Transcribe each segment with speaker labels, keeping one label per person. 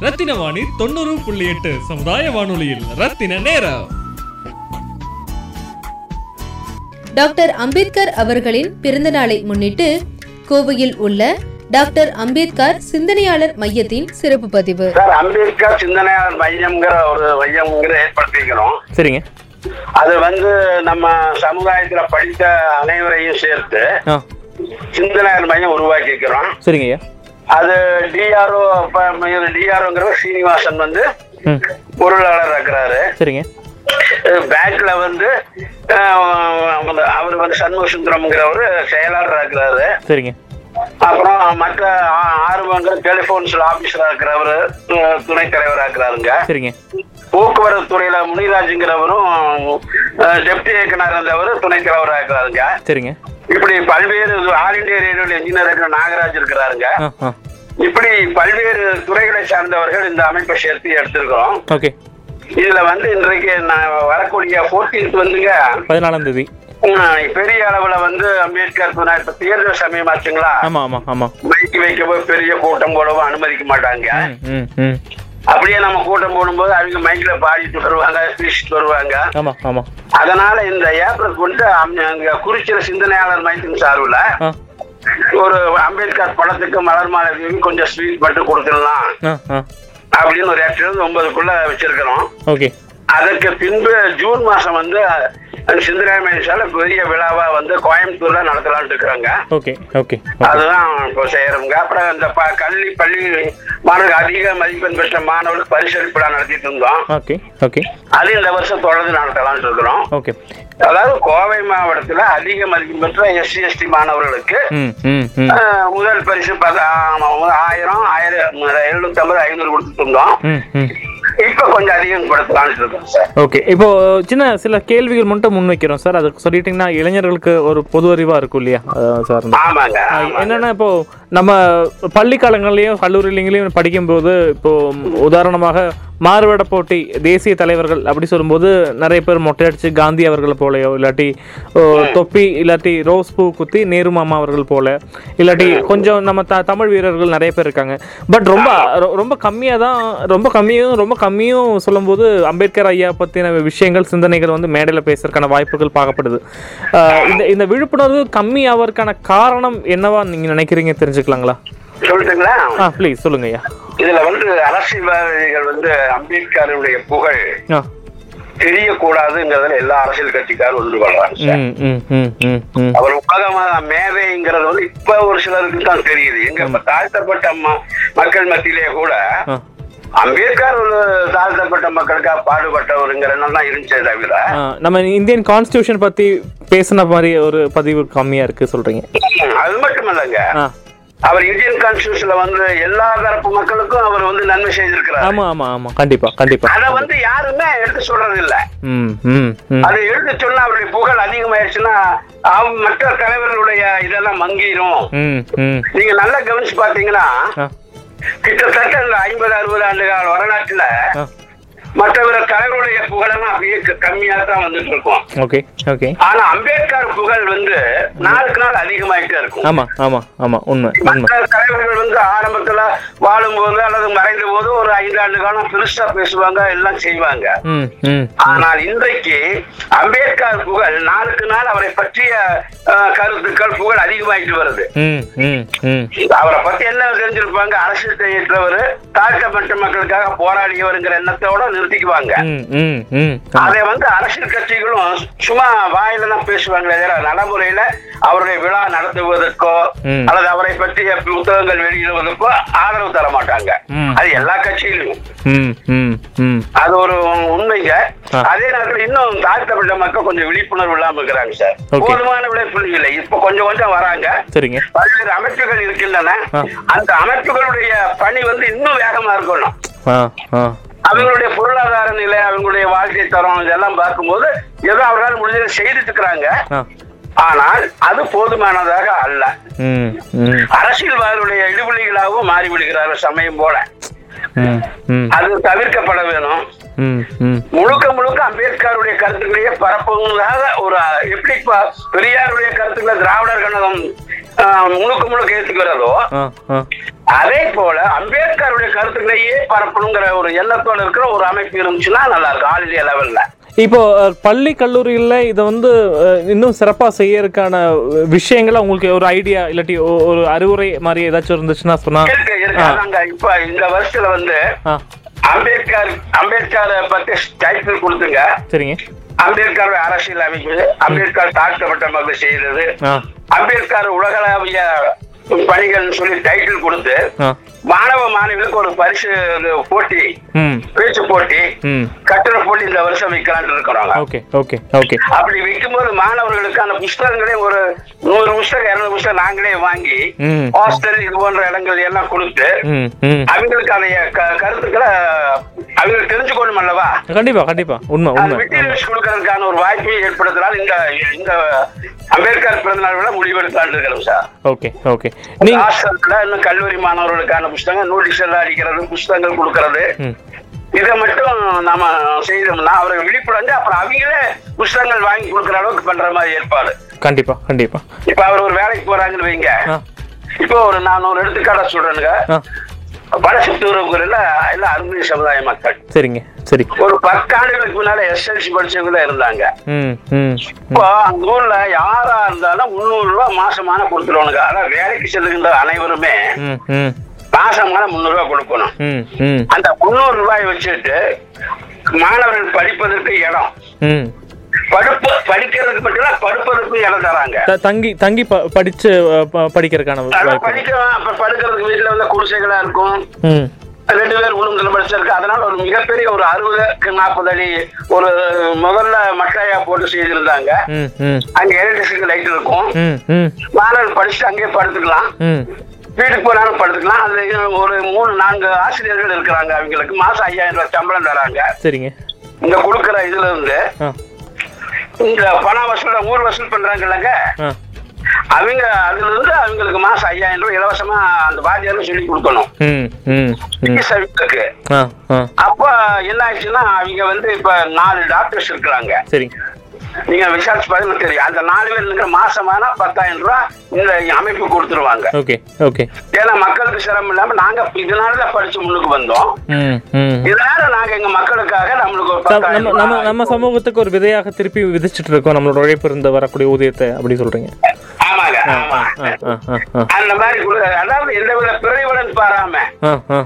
Speaker 1: ரத்தின வாணி தொண்ணூறு புள்ளி எட்டு சமுதாய வானொலியில். ரத்தின நேரம்.
Speaker 2: டாக்டர் அம்பேத்கர் அவர்களின் பிறந்த நாளை முன்னிட்டு கோவையில் உள்ள டாக்டர் அம்பேத்கர் சிந்தனையாளர் மையத்தின் சிறப்பு பதிவு.
Speaker 3: சார் அம்பேத்கர் சிந்தனையாளர் மையம்ங்கிற ஒரு மையம்ங்கிற ஏற்படுத்திக்கிறோம்
Speaker 4: சரிங்க.
Speaker 3: அது வந்து நம்ம சமுதாயத்துல படித்த அனைவரையும் சேர்த்து சிந்தனையாளர் மையம் உருவாக்கிக்கிறோம்
Speaker 4: சரிங்க ஐயா.
Speaker 3: அது டிஆர்ஓ டிஆர்ஓங்கிறவர் சீனிவாசன் வந்து பொருளாளர் இருக்கிறாரு.
Speaker 4: சரிங்க.
Speaker 3: பேங்க்ல வந்து அவர் வந்து சண்முக சுந்தரம்ங்கிறவர் செயலாளர் இருக்கிறாரு.
Speaker 4: சரிங்க.
Speaker 3: அப்புறம் மற்ற ஆ- ஆறுவங்க டெலிபோன்ஸ்ல ஆபீசரா இருக்கிறவர் துணைத் தலைவரா இருக்கிறாருங்க.
Speaker 4: சரிங்க.
Speaker 3: போக்குவரத்து துறையில முனிராஜுங்கிறவரும் டெப்டி இயக்குனர் இருந்தவர் துணைத் தலைவரா இருக்கிறாருங்க.
Speaker 4: சரிங்க.
Speaker 3: இப்படி பல்வேறு ஆல் இந்தியா ரேடியோல இன்ஜினியர் இருக்கிற நாகராஜ் இருக்கிறாருங்க. இப்படி பல்வேறு துறைகளை சார்ந்தவர்கள் இந்த அமைப்பை சேர்த்து எடுத்திருக்கிறோம். இதுல வந்து இன்றைக்கு நான் வரக்கூடிய 14th வந்துங்க.
Speaker 4: பதினாலாம் தேதி.
Speaker 3: பெரிய அளவுல வந்து அம்பேத்கர் சொன்னார் இப்ப தேர்தல்
Speaker 4: ஆமா ஆமா
Speaker 3: மைக்கு வைக்கவோ பெரிய கூட்டம் போடவும் அனுமதிக்க மாட்டாங்க. அப்படியே நம்ம கூட்டம் போடும்போது அவங்க மைக்ல பாடிட்டு வருவாங்க பேசிட்டு வருவாங்க அதனால இந்த ஏப்ரல் கொண்டு அங்க குறிச்சிற சிந்தனையாளர் மையத்தின் சார்பில் ஒரு அம்பேத்கர் படத்துக்கு மலர் மாலை கொஞ்சம் ஸ்வீட் மட்டும் கொடுத்துடலாம் அப்படின்னு ஒரு இருந்து ஒன்பதுக்குள்ள வச்சிருக்கிறோம்.
Speaker 4: ஓகே.
Speaker 3: அதற்கு பின்பு ஜூன் மாசம் வந்து மையசால பெரிய விழாவா வந்து கோயம்புத்தூர்ல நடத்தலாம்னு இருக்கிறாங்க. அதுதான் இப்போ செய்யறோங்க அப்புறம் இந்த கல்வி பள்ளி மாணவர்கள் அதிக மதிப்பெண் பெற்ற மாணவர்களுக்கு பரிசளிப்பு விழா நடத்திட்டு இருந்தோம். அது இந்த வருஷம் தொடர்ந்து நடத்தலாம்னு இருக்கிறோம். அதாவது கோவை மாவட்டத்துல அதிக மதிப்பெண் பெற்ற எஸ்சி எஸ்டி மாணவர்களுக்கு முதல் பரிசு ஆயிரம் ஆயிரம் எழுநூத்தி ஐம்பது ஐநூறு கொடுத்துட்டு இருந்தோம். இப்ப கொஞ்சம் அதிகப்படுத்தலாம்னு இருக்கோம் சார்
Speaker 4: ஓகே இப்போ சின்ன சில கேள்விகள் மட்டும் முன்வைக்கிறோம் சார் அதுக்கு சொல்லிட்டீங்கன்னா இளைஞர்களுக்கு ஒரு பொது அறிவா இருக்கும் இல்லையா? சார்
Speaker 3: ஆமாங்க.
Speaker 4: என்னன்னா இப்போ நம்ம பள்ளி காலங்கள்லயும் கல்லூரிலையும் படிக்கும்போது இப்போ உதாரணமாக மாறுவேட போட்டி தேசிய தலைவர்கள் அப்படி சொல்லும்போது நிறைய பேர் மொட்டையடிச்சு காந்தி அவர்களை போலயோ இல்லாட்டி தொப்பி இல்லாட்டி ரோஸ் பூ குத்தி நேரு மாமா அவர்கள் போல இல்லாட்டி கொஞ்சம் நம்ம த தமிழ் வீரர்கள் நிறைய பேர் இருக்காங்க. பட் ரொம்ப ரொம்ப கம்மியாக தான் ரொம்ப கம்மியும் ரொம்ப கம்மியும் சொல்லும்போது அம்பேத்கர் ஐயா பற்றின விஷயங்கள் சிந்தனைகள் வந்து மேடையில் பேசுறதுக்கான வாய்ப்புகள் பார்க்கப்படுது. இந்த இந்த விழிப்புணர்வு கம்மி ஆவதற்கான காரணம் என்னவா நீங்க நினைக்கிறீங்க தெரிஞ்சுக்கலாங்களா?
Speaker 3: சொல்லட்டுங்களா?
Speaker 4: ஆ ப்ளீஸ் சொல்லுங்க ஐயா
Speaker 3: இதுல வந்து அரசியல்வாதிகள் வந்து அம்பேத்கருடைய புகழ் தெரியக்கூடாதுங்கிறதுல எல்லா அரசியல் கட்சிக்காரும் ஒன்று கொள்றாங்க அவர் உலகமா மேதைங்கிறது வந்து இப்ப ஒரு சிலருக்கு தான் தெரியுது. எங்க தாழ்த்தப்பட்ட மக்கள் மத்தியிலே கூட அம்பேத்கர் ஒரு தாழ்த்தப்பட்ட மக்களுக்காக பாடுபட்டவருங்கிற தான் இருந்துச்சே தவிர
Speaker 4: நம்ம இந்தியன் கான்ஸ்டியூஷன் பத்தி பேசின மாதிரி ஒரு பதிவு கம்மியா இருக்கு சொல்றீங்க.
Speaker 3: அது மட்டும் இல்லைங்க அவர் இந்தியன் கான்ஸ்டியூஷன்ல வந்து எல்லா தரப்பு மக்களுக்கும் அவர் வந்து நன்மை செய்திருக்கிறார்.
Speaker 4: ஆமா ஆமா ஆமா. கண்டிப்பா கண்டிப்பா.
Speaker 3: அத வந்து யாருமே எடுத்து சொல்றது இல்ல அதை எடுத்து சொன்னா அவருடைய புகழ் அதிகமாயிருச்சுன்னா மற்ற தலைவர்களுடைய இதெல்லாம் மங்கிரும். நீங்க நல்லா கவனிச்சு பாத்தீங்கன்னா கிட்டத்தட்ட இந்த ஐம்பது அறுபது ஆண்டு கால வரலாற்றுல மற்றவர தலைவருடைய புகழெல்லாம் அப்படியே கம்மியா தான் வந்துட்டு இருக்கும்.
Speaker 4: Okay okay.
Speaker 3: ஆனா அம்பேத்கர் புகழ் வந்து நாளுக்கு நாள் அதிகமாயிட்டே இருக்கும்.
Speaker 4: ஆமா ஆமா ஆமா உண்மை
Speaker 3: மற்ற தலைவர்கள் வந்து ஆரம்பத்துல வாழும்போது அல்லது மறைந்த போது ஒரு ஐந்து ஆண்டு காலம் பெருசா பேசுவாங்க எல்லாம் செய்வாங்க. ஆனால் இன்றைக்கு அம்பேத்கர் புகழ் நாளுக்கு நாள் அவரை பற்றிய கருத்துக்கள் புகழ் அதிகமாயிட்டு வருது. அவரை பத்தி என்ன தெரிஞ்சிருப்பாங்க? அரசியல் ஏற்றவர் தாழ்த்தப்பட்ட மக்களுக்காக போராடியவருங்கிற எண்ணத்தோட நிறுத்திக்குவாங்க அதை வந்து அரசியல் கட்சிகளும் சும்மா வாயில தான் பேசுவாங்களே தவிர நடைமுறையில அவருடைய விழா நடத்துவதற்கோ. அல்லது அவரை பற்றிய புத்தகங்கள் வெளியிடுவதற்கோ ஆதரவு தர மாட்டாங்க. அது எல்லா கட்சியிலும். அது ஒரு உண்மைங்க. அதே நேரத்தில் இன்னும் தாழ்த்தப்பட்ட மக்கள் கொஞ்சம் விழிப்புணர்வு இல்லாம இருக்கிறாங்க சார். போதுமான விழிப்புணர்வு இல்லை. இப்ப கொஞ்சம் கொஞ்சம் வராங்க.
Speaker 4: சரிங்க.
Speaker 3: பல்வேறு அமைப்புகள் இருக்கின்றன. அந்த அமைப்புகளுடைய பணி வந்து இன்னும் வேகமா இருக்கணும். அவங்களுடைய பொருளாதார நிலை அவங்களுடைய வாழ்க்கை தரம் இதெல்லாம் பார்க்கும்போது ஏதோ அவர்களால் முடிஞ்சதை செய்துட்டு இருக்கிறாங்க ஆனால் அது போதுமானதாக அல்ல. அரசியல்வாதிகளுடைய இடுபொலிகளாகவும் மாறிவிடுகிறார்கள் சமயம் போல. அது தவிர்க்கப்பட வேணும். முழுக்க முழுக்க அம்பேத்கருடைய கருத்துக்களையே பரப்புவதாக ஒரு எப்படி பெரியாருடைய கருத்துக்களை திராவிடர் கழகம் முழுக்க முழுக்க ஏற்றுக்கிறதோ அதே போல அம்பேத்கருடைய கருத்துக்களையே பரப்பணுங்கிற ஒரு எண்ணத்தோட இருக்கிற ஒரு அமைப்பு இருந்துச்சுன்னா நல்லா இருக்கும் ஆல் இந்தியா லெவல்ல
Speaker 4: இப்போ பள்ளி கல்லூரிகளில் இதை வந்து இன்னும் சிறப்பாக செய்யறதுக்கான விஷயங்களை உங்களுக்கு ஒரு ஐடியா இல்லாட்டி ஒரு அறிவுரை மாதிரி ஏதாச்சும் இருந்துச்சுன்னா சொன்னா?
Speaker 3: இப்ப இந்த வருஷத்துல வந்து அம்பேத்கர் அம்பேத்கரை பத்தி டைட்டில் கொடுத்துங்க.
Speaker 4: சரிங்க.
Speaker 3: அம்பேத்கர் அரசியல் அமைப்பு அம்பேத்கர் தாழ்த்தப்பட்ட மக்கள்
Speaker 4: ஆ.
Speaker 3: அம்பேத்கர் உலகளாவிய பணிகள் சொல்லி டைட்டில் கொடுத்து மாணவ மாணவிகளுக்கு ஒரு பரிசு போட்டி பேச்சு போட்டி கட்டுரை போட்டி இந்த வருஷம் வைக்கலாம்னு இருக்கிறாங்க.
Speaker 4: Okay okay okay.
Speaker 3: அப்படி வைக்கும்போது மாணவர்களுக்கு அந்த புஸ்தகங்களே ஒரு நூறு புஸ்தகம் இருநூறு புஸ்தகம் நாங்களே வாங்கி ஹாஸ்டல் இது போன்ற இடங்கள் எல்லாம் கொடுத்து அவங்களுக்கு அந்த கருத்துக்களை அவங்களுக்கு தெரிஞ்சுக்கணும் அல்லவா?
Speaker 4: கண்டிப்பா கண்டிப்பா. உண்மை உண்மை
Speaker 3: மெட்டீரியல்ஸ் கொடுக்கறதுக்கான ஒரு வாய்ப்பை ஏற்படுத்தினால் இந்த இந்த அம்பேத்கர் பிறந்த நாள் விட முடிவெடுக்கலாம் இருக்கிறோம் சார்.
Speaker 4: Okay okay. நீங்க
Speaker 3: இன்னும் கல்லூரி மாணவர்களுக்கான புஸ்தகம் நோட்டீஸ் எல்லாம் அடிக்கிறது புஸ்தகங்கள் கொடுக்கறது. இதை மட்டும் நாம செய்தோம்னா அவர்கள் விழிப்புணர்ந்து அப்புறம் அவங்களே புஸ்தகங்கள் வாங்கி கொடுக்குற அளவுக்கு பண்ற மாதிரி ஏற்பாடு.
Speaker 4: கண்டிப்பா கண்டிப்பா.
Speaker 3: இப்ப அவர் ஒரு வேலைக்கு போறாங்கன்னு வைங்க. இப்போ ஒரு நான் ஒரு எடுத்துக்காட்ட சொல்றேனுங்க.
Speaker 4: ஆ.
Speaker 3: வடசுத்தூரங்குறையில எல்லாம் அருந்ததி சமுதாய மக்கள்.
Speaker 4: சரிங்க சரி.
Speaker 3: ஒரு பத்தாண்டுகளுக்கு முன்னால எஸ்எல்சி படிச்சவங்க தான் இருந்தாங்க இப்போ அந்த ஊர்ல யாரா இருந்தாலும் முந்நூறு ரூபாய் மாசமான கொடுத்துருவானுங்க. அதான் வேலைக்கு செல்லுகின்ற அனைவருமே மாசமான முந்நூறு ரூபாய் கொடுக்கணும். அந்த முந்நூறு ரூபாய் வச்சுட்டு மாணவர்கள் படிப்பதற்கு இடம். படுப்பு படிக்கிறதுக்கு மட்டும் படுப்பதற்கு இடம் தராங்க.
Speaker 4: தங்கி தங்கி படிச்சு படிக்கிறதுக்கான
Speaker 3: படிக்கலாம். படுக்கிறதுக்கு வீட்டுல வந்து குடிசைகளா இருக்கும். ரெண்டு பேர் உளுந்துல படிச்சிருக்கு அதனால ஒரு மிகப்பெரிய ஒரு அறுபதுக்கு நாற்பது அடி ஒரு முதல்ல மட்டையா போட்டு செய்திருந்தாங்க. அங்க எலக்ட்ரிசிட்டி லைட் இருக்கும். மாணவர்கள் படிச்சுட்டு அங்கேயே படுத்துக்கலாம். வீட்டுக்கு போனாலும் படுத்துக்கலாம். அதுல ஒரு மூணு நான்கு ஆசிரியர்கள் இருக்கிறாங்க அவங்களுக்கு. மாசம் ஐயாயிரம் ரூபாய் சம்பளம் தராங்க.
Speaker 4: சரிங்க.
Speaker 3: இந்த கொடுக்குற இதுல இருந்து இந்த பண வசூல ஊர் வசூல் பண்றாங்கல்லங்க.
Speaker 4: ஆ.
Speaker 3: அவங்க அதுல இருந்து அவங்களுக்கு மாசம் ஐயாயிரம் ரூபாய் இலவசமா அந்த வாத்தியாரும் சொல்லி கொடுக்கணும். அவங்களுக்கு. அப்ப என்ன ஆச்சுன்னா அவங்க வந்து இப்ப நாலு டாக்டர்ஸ் இருக்கிறாங்க. நீங்க விசாரிச்சு பாருங்க தெரியும். அந்த நாலு பேர் இருக்கிற மாசமான பத்தாயிரம் ரூபாய் இந்த அமைப்பு கொடுத்துருவாங்க.
Speaker 4: Okay okay.
Speaker 3: ஏன்னா மக்களுக்கு சிரமம் இல்லாம நாங்க இதனாலதான் படிச்சு முன்னுக்கு வந்தோம். இதனால நாங்க எங்க மக்களுக்காக நம்மளுக்கு
Speaker 4: நம்ம நம்ம சமூகத்துக்கு ஒரு விதையாக திருப்பி விதிச்சிட்டு இருக்கோம். நம்மளோட உழைப்பு இருந்து வரக்கூடிய ஊதியத்தை அப்படி சொல்றீங்க.
Speaker 3: அந்த மாதிரி அதாவது எந்த வித பாராம
Speaker 4: ஆ ஆ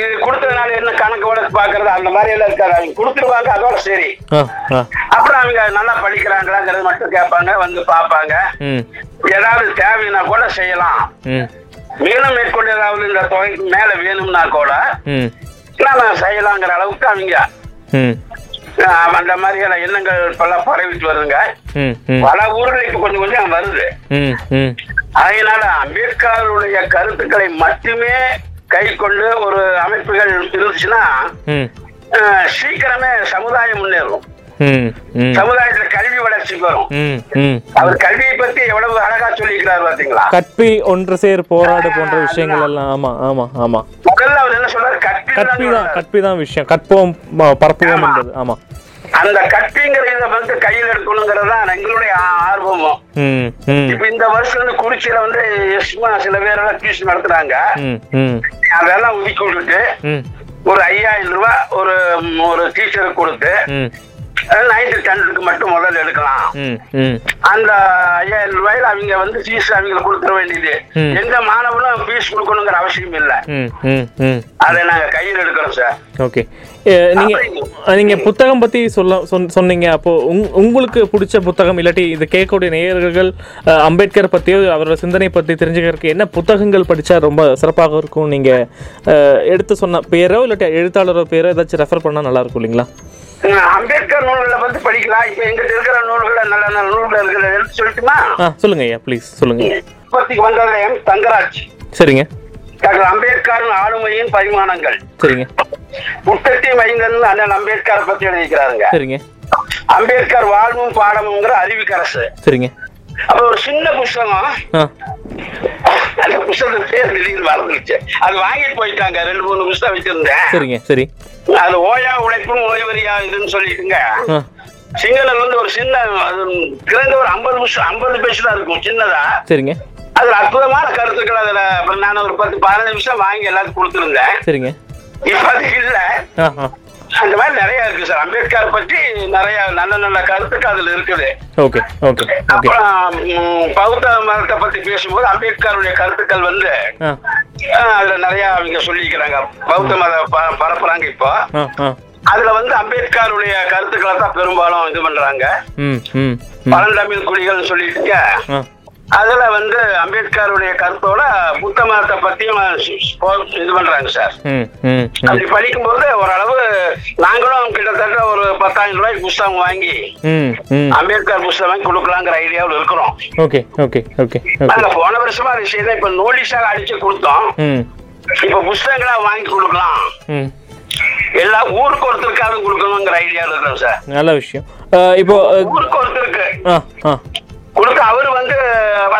Speaker 3: இது கொடுத்ததுனால என்ன கணக்கு வழக்கு பாக்குறது அந்த மாதிரி எல்லாம் இருக்காது. அவங்க கொடுத்துருவாங்க அதோட சரி. அப்புறம் அவங்க நல்லா படிக்கிறாங்களாங்கிறது மட்டும் கேட்பாங்க வந்து பார்ப்பாங்க.
Speaker 4: ம்
Speaker 3: ஏதாவது தேவைன்னா கூட செய்யலாம். மேலும் மேற்கொண்டு ஏதாவது இந்த தொகைக்கு மேல வேணும்னா கூட நாம செய்யலாங்கிற அளவுக்கு அவங்க அந்த மாதிரியான எண்ணங்கள் இப்பெல்லாம் பரவிட்டு வருதுங்க. பல ஊர்களுக்கு இப்ப கொஞ்சம் கொஞ்சம் வருது. அதனால அம்பேத்கருடைய கருத்துக்களை மட்டுமே கை கொண்டு ஒரு அமைப்புகள் இருந்துச்சுன்னா சீக்கிரமே சமுதாயம் முன்னேறும். சமுதாயத்துல கல்வி வளர்ச்சிக்கு வரும் அவர் கல்வியை பத்தி எவ்வளவு அழகா சொல்லியிருக்கிறார் பாத்தீங்களா?
Speaker 4: கற்பி ஒன்று சேர் போராடு போன்ற விஷயங்கள் எல்லாம் ஆமா ஆமா ஆமா.
Speaker 3: முதல்ல அவர் என்ன சொல்றாரு? கற்பி
Speaker 4: தான் கற்பி தான் விஷயம் கற்போம் பரப்புவோம்
Speaker 3: ஆமா.
Speaker 4: என்பது. ஆமா.
Speaker 3: அந்த கற்பிங்கிற இதை வந்து கையில் எடுக்கணுங்கிறது தான் எங்களுடைய ஆர்வமும். இப்ப இந்த வருஷம் வந்து குறிச்சியில வந்து எஸ்மா சில பேரெல்லாம் டியூஷன் நடத்துறாங்க. அதெல்லாம் ஒதுக்கி விட்டுட்டு ஒரு ஐயாயிரம் ரூபாய் ஒரு ஒரு டீச்சருக்கு கொடுத்து நைன்த்து டென்த்துக்கு மட்டும் முதல்ல எடுக்கலாம். அந்த ஐயாயிரம் ரூபாயில அவங்க வந்து ஃபீஸ் அவங்களுக்கு கொடுத்துட வேண்டியது. எந்த மாணவனும் ஃபீஸ் கொடுக்கணுங்கிற அவசியம் இல்லை. அதை நாங்க கையில் எடுக்கிறோம் சார்
Speaker 4: ஓகே நீங்க நீங்க புத்தகம் பத்தி சொல்ல சொன்- சொன்னீங்க. அப்போ உங்- உங்களுக்கு பிடிச்ச புத்தகம் இல்லாட்டி இது கேட்கக்கூடிய நேயர்கள் அம்பேத்கர் பத்தியோ அவரோட சிந்தனை பத்தி தெரிஞ்சுக்கிறதுக்கு என்ன புத்தகங்கள் படிச்சா ரொம்ப சிறப்பாக இருக்கும் நீங்க எடுத்து சொன்ன பேரோ இல்லாட்டி எழுத்தாளரோ பேரோ ஏதாச்சும் ரெஃபர் பண்ணா நல்லா இருக்கும் இல்லைங்களா?
Speaker 3: அம்பேத்கர் நூல்களை வந்து படிக்கலாம். இப்ப எங்கிட்ட இருக்கிற நூல்களை நல்ல நல்ல நூல்கள் இருக்கிற எடுத்து சொல்லட்டுமா?
Speaker 4: சொல்லுங்க ஐயா ப்ளீஸ் சொல்லுங்க.
Speaker 3: உற்பத்திக்கு வந்தது எம். தங்கராஜ்.
Speaker 4: சரிங்க.
Speaker 3: டாக்டர் அம்பேத்கரின் ஆளுமையின் பரிமாணங்கள்.
Speaker 4: சரிங்க.
Speaker 3: முட்டத்தி மைந்தன் அண்ணன் அம்பேத்கரை பத்தி எழுதிக்கிறாருங்க.
Speaker 4: சரிங்க.
Speaker 3: அம்பேத்கர் வாழ்வும் பாடமுங்கிற அறிவிக்கரசு.
Speaker 4: சரிங்க.
Speaker 3: அப்ப ஒரு சின்ன புஸ்தகம். அந்த புஸ்தகத்துக்கு பேர் திடீர்னு மறந்துருச்சு. அது வாங்கிட்டு போயிட்டாங்க ரெண்டு மூணு புஸ்தகம் வச்சிருந்தேன்.
Speaker 4: சரிங்க சரி.
Speaker 3: அது ஓயா உழைப்பும் ஓய்வரியா இதுன்னு சொல்லிட்டுங்க. சிங்களம் வந்து ஒரு சின்ன திறந்த ஒரு ஐம்பது நிமிஷம் ஐம்பது பேஜ் தான் இருக்கும் சின்னதா.
Speaker 4: சரிங்க.
Speaker 3: அதுல அற்புதமான கருத்துக்கள் அதுல நான் ஒரு பத்து பதினஞ்சு நிமிஷம் வாங்கி எல்லாத்துக்கும் கொடுத்துருந்தேன்.
Speaker 4: சரிங்க.
Speaker 3: இப்ப அது இல்ல. அந்த மாதிரி நிறைய இருக்கு சார். அம்பேத்கர் பற்றி நிறைய நல்ல நல்ல கருத்துக்கள் அதுல இருக்குது.
Speaker 4: ஓகே ஓகே
Speaker 3: அப்புறம் பௌத்த மதத்தை பத்தி பேசும்போது அம்பேத்கருடைய கருத்துக்கள் வந்து அதுல நிறைய அவங்க சொல்லிக்கிறாங்க பௌத்த மத பரப்புறாங்க இப்போ. அதுல வந்து அம்பேத்கருடைய கருத்துக்களை தான் பெரும்பாலும் இது பண்றாங்க. பழந்தமிழ் குடிகள் சொல்லிட்டு அதுல வந்து அம்பேத்கருடைய கருத்தோட புத்த மதத்தை பத்தியும் இது பண்றாங்க சார். அப்படி படிக்கும்போது ஓரளவு நாங்களும் கிட்டத்தட்ட ஒரு பத்தாயிரம் ரூபாய்க்கு புஸ்தகம் வாங்கி அம்பேத்கர் புஸ்தகம் வாங்கி கொடுக்கலாங்கிற ஐடியாவில் இருக்கிறோம்.
Speaker 4: Okay okay okay okay.
Speaker 3: நாங்க போன வருஷமா அதை செய்த இப்ப நோட்டீஸாக அடிச்சு கொடுத்தோம். இப்ப புஸ்தகங்களா வாங்கி கொடுக்கலாம். எல்லா ஊருக்கு ஒருத்தருக்காவது கொடுக்கணுங்கிற ஐடியாவில் இருக்கிறோம் சார்.
Speaker 4: நல்ல விஷயம். இப்போ
Speaker 3: ஊருக்கு ஒருத்தருக்கு. கொடுக்க அவர் வந்து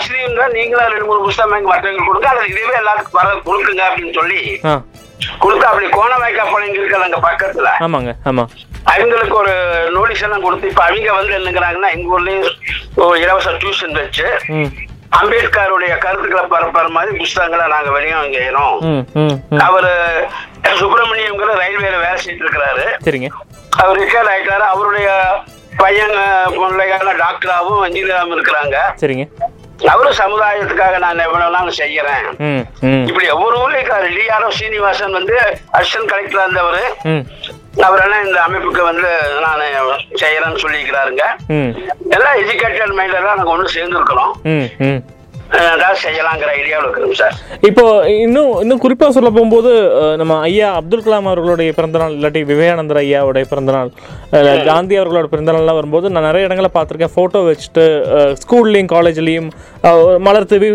Speaker 3: இருந்தா நீங்களும் ரெண்டு மூணு புஸ்தகம் வாங்கி மற்றவங்களுக்கு கொடுங்க அல்லது இதுவே எல்லாத்துக்கும் வர கொடுக்குங்க அப்படின்னு சொல்லி கொடுத்து அப்படி கோணவாய்க்கா பிள்ளைங்க இருக்கல அங்க பக்கத்துல.
Speaker 4: ஆமாங்க ஆமாம்
Speaker 3: அவங்களுக்கு ஒரு நோட்டீஸ் எல்லாம் கொடுத்து இப்ப அவங்க வந்து என்னங்கிறாங்கன்னா எங்க ஊர்லயும் இலவச டியூஷன் வச்சு அம்பேத்கருடைய கருத்துக்களை பரப்புற மாதிரி புஸ்தகங்களை நாங்க வெளியும் செய்யறோம் அவரு சுப்பிரமணியம்ங்கிற ரயில்வேல வேலை செஞ்சுட்டு இருக்கிறாரு.
Speaker 4: சரிங்க.
Speaker 3: அவர் ரிட்டையர்ட் ஆயிட்டாரு. அவருடைய பையன் பிள்ளைகள் டாக்டராகவும் இன்ஜினியராகவும் இருக்கிறாங்க.
Speaker 4: சரிங்க.
Speaker 3: அவரும் சமுதாயத்துக்காக நான் எவ்வளவு செய்யறேன். இப்படி ஒவ்வொரு ஊர்லயும் டிஆர்ஓ சீனிவாசன் வந்து அசிஸ்டன்ட் கலெக்டரா இருந்தவர். அவரெல்லாம் இந்த அமைப்புக்கு வந்து நான் செய்யறேன்னு சொல்லிக்கிறாருங்க
Speaker 4: ம்.
Speaker 3: எல்லாம் எஜுகேட்டட் மைண்டெல்லாம் நாங்கள் ஒன்று சேர்ந்துருக்கிறோம்.
Speaker 4: ம் ம்
Speaker 3: ஏதாவது செய்யலாங்கிற ஐடியாவில் இருக்கிறோம் சார்
Speaker 4: இப்போ இன்னும் இன்னும் குறிப்பாக சொல்ல போகும்போது நம்ம ஐயா அப்துல் கலாம் அவர்களுடைய பிறந்தநாள் இல்லாட்டி விவேகானந்தர் ஐயாவுடைய பிறந்தநாள் காந்தி அவர்களோட பிறந்தநாள்லாம் வரும்போது நான் நிறைய இடங்களை பார்த்துருக்கேன். ஃபோட்டோ வச்சுட்டு ஸ்கூல்லையும் காலேஜ்லேயும் மலர் தூவி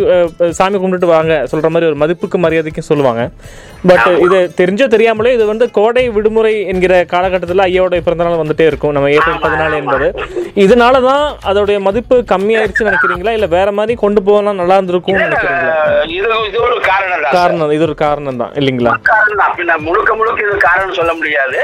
Speaker 4: சாமி கும்பிட்டுட்டு வாங்க சொல்கிற மாதிரி ஒரு மதிப்புக்கு மரியாதைக்கும் சொல்லுவாங்க. பட் இது தெரிஞ்சோ தெரியாமலே இது வந்து கோடை விடுமுறை என்கிற காலகட்டத்தில் ஐயாவுடைய பிறந்தநாள் வந்துட்டே இருக்கும். நம்ம ஏப்ரல் பதினாலு என்பது. இதனால தான் அதோடைய மதிப்பு கம்மியாயிருச்சுன்னு நினைக்கிறீங்களா? இல்லை வேற மாதிரி கொண்டு போகலாம் நல்லா
Speaker 3: இது ஒரு காரணம்.
Speaker 4: காரணம் இது ஒரு காரணம் தான் இல்லைங்களா
Speaker 3: காரணம் முழுக்க முழுக்க இது காரணம் சொல்ல முடியாது.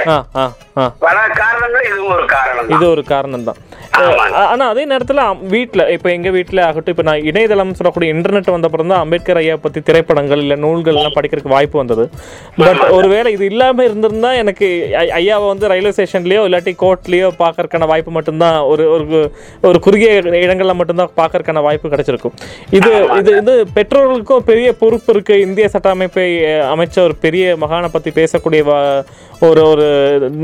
Speaker 3: பல காரணங்கள் இதுவும் ஒரு காரணம்
Speaker 4: இது ஒரு காரணம் தான்
Speaker 3: ஆமாங்க.
Speaker 4: ஆனா அதே நேரத்துல வீட்டில் இப்போ எங்க வீட்டில் ஆகட்டும் இப்போ நான் இணையதளம் சொல்லக்கூடிய இன்டர்நெட் வந்த அப்புறம் தான் அம்பேத்கர் ஐயா பத்தி திரைப்படங்கள் இல்ல நூல்கள் எல்லாம் படிக்கிறதுக்கு வாய்ப்பு வந்தது. பட் ஒருவேளை இது இல்லாம இருந்திருந்தா எனக்கு ஐயாவை வந்து ரயில்வே ஸ்டேஷன்லயோ இல்லாட்டி கோர்ட்லயோ பார்க்கறதுக்கான வாய்ப்பு மட்டும்தான் ஒரு ஒரு ஒரு குறுகிய இடங்கள்ல மட்டும்தான் பார்க்கறதுக்கான வாய்ப்பு கிடைச்சிருக்கும். இது இது இது பெற்றோர்களுக்கும் பெரிய பொறுப்பு இருக்கு. இந்திய சட்ட அமைப்பை அமைச்ச ஒரு பெரிய மகானை பத்தி பேசக்கூடிய ஒரு ஒரு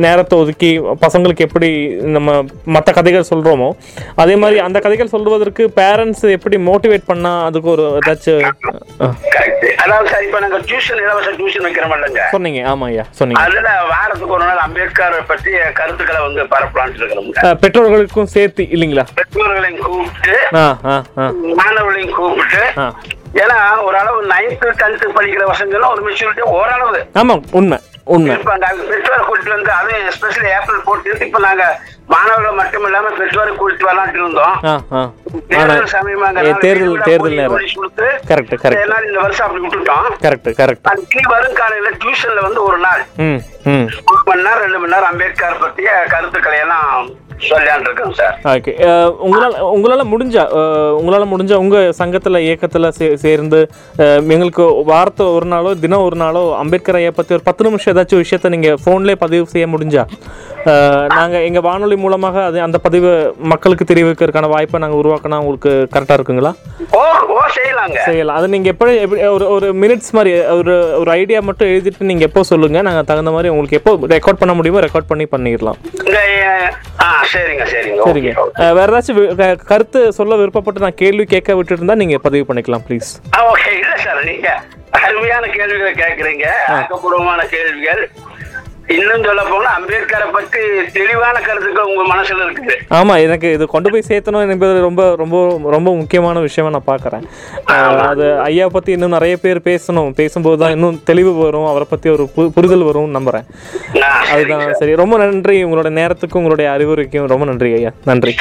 Speaker 4: நேரத்தை ஒதுக்கி பசங்களுக்கு எப்படி நம்ம மற்ற கதைகள் சொல்றோமோ? அதே மாதிரி அந்த கதைகள் சொல்வதற்கு பேரண்ட்ஸ் எப்படி மோட்டிவேட் பண்ணா அதுக்கு ஒரு ஏதாச்சும்
Speaker 3: அதாவது சார் இப்ப நாங்க டியூஷன் இலவச டியூஷன் வைக்கிறோம் இல்லைங்க.
Speaker 4: சொன்னீங்க. ஆமா ஐயா சொன்னீங்க.
Speaker 3: அதுல வாரத்துக்கு ஒரு நாள் அம்பேத்கர் பற்றி கருத்துக்களை வந்து பரப்பலான்ட்டு இருக்கிறோம்
Speaker 4: பெற்றோர்களுக்கும் சேர்த்து இல்லைங்களா?
Speaker 3: பெற்றோர்களையும் கூப்பிட்டு மாணவர்களையும் கூப்பிட்டு ஏன்னா ஓரளவு நைன்த்து டென்த்து படிக்கிற பசங்களும் ஒரு மெச்சூரிட்டி ஓரளவு.
Speaker 4: ஆமாம் உண்மை. உண்மை.
Speaker 3: பெற்றோரை கூட்டிட்டு வந்து அதுவும் எஸ்பெஷலி ஏப்ரல் போட்டு இப்ப நாங்க மாணவர்கள் மட்டும் இல்லாம பெற்றோரை கூட்டிட்டு வரலான்ட்டு இருந்தோம். தேர்தல் சமயமாக
Speaker 4: தேர்தல் தேர்தல் நேரம். கரெக்ட் கரெக்ட்
Speaker 3: எல்லாரும் இந்த வருஷம் அப்படி விட்டுட்டோம்.
Speaker 4: கரெக்ட் கரெக்ட்
Speaker 3: அதுக்கு வரும் காலையில டியூஷன்ல வந்து ஒரு நாள். ஒரு மணி நேரம் ரெண்டு மணி நேரம் அம்பேத்கர் பத்திய கருத்துக்களை எல்லாம் சொல்லான் இருக்கோம் சார்
Speaker 4: ஓகே உங்களால் உங்களால் முடிஞ்சா உங்களால் முடிஞ்சா உங்கள் சங்கத்தில் இயக்கத்தில் சே சேர்ந்து எங்களுக்கு வாரத்தை ஒரு நாளோ தினம் ஒரு நாளோ அம்பேத்கர் ஐயா பற்றி ஒரு பத்து நிமிஷம் ஏதாச்சும் விஷயத்த நீங்கள் ஃபோன்லேயே பதிவு செய்ய முடிஞ்சா நாங்கள் எங்கள் வானொலி மூலமாக அது அந்த பதிவை மக்களுக்கு தெரிவிக்கிறதுக்கான வாய்ப்பை நாங்கள் உருவாக்கினா உங்களுக்கு கரெக்டாக இருக்குங்களா?
Speaker 3: ஓ ஓ செய்யலாங்க.
Speaker 4: செய்யலாம். அது நீங்கள் எப்படி எப்படி ஒரு ஒரு மினிட்ஸ் மாதிரி ஒரு ஒரு ஐடியா மட்டும் எழுதிட்டு நீங்கள் எப்போ சொல்லுங்கள் நாங்கள் தகுந்த மாதிரி உங்களுக்கு எப்போ ரெக்கார்ட் பண்ண முடியுமோ ரெக்கார்ட் பண்ணி பண்ணிடலாம்.
Speaker 3: சரிங்க சரிங்க.
Speaker 4: சரிங்க. வேற ஏதாச்சும் கருத்து சொல்ல விருப்பப்பட்டு நான் கேள்வி கேட்க விட்டுட்டு இருந்தா நீங்க பதிவு பண்ணிக்கலாம் ப்ளீஸ்
Speaker 3: ஓகே. இல்ல சார் நீங்க அருமையான கேள்விகளை கேட்கறீங்க. ஆக்கப்பூர்வமான கேள்விகள். இன்னும் சொல்ல போனா அம்பேத்கரை பத்தி தெளிவான கருத்துக்கள் உங்க மனசுல இருக்குது.
Speaker 4: ஆமா எனக்கு இது கொண்டு போய் சேர்த்தணும் என்பது ரொம்ப ரொம்ப ரொம்ப முக்கியமான விஷயமா நான் பார்க்குறேன். அது ஐயா பத்தி இன்னும் நிறைய பேர் பேசணும். பேசும்போது தான் இன்னும் தெளிவு வரும் அவரை பத்தி ஒரு பு- புரிதல் வரும் நம்புறேன். அதுதான் சரி. ரொம்ப நன்றி. உங்களோட நேரத்துக்கும் உங்களுடைய அறிவுரைக்கும் ரொம்ப நன்றி ஐயா. நன்றி.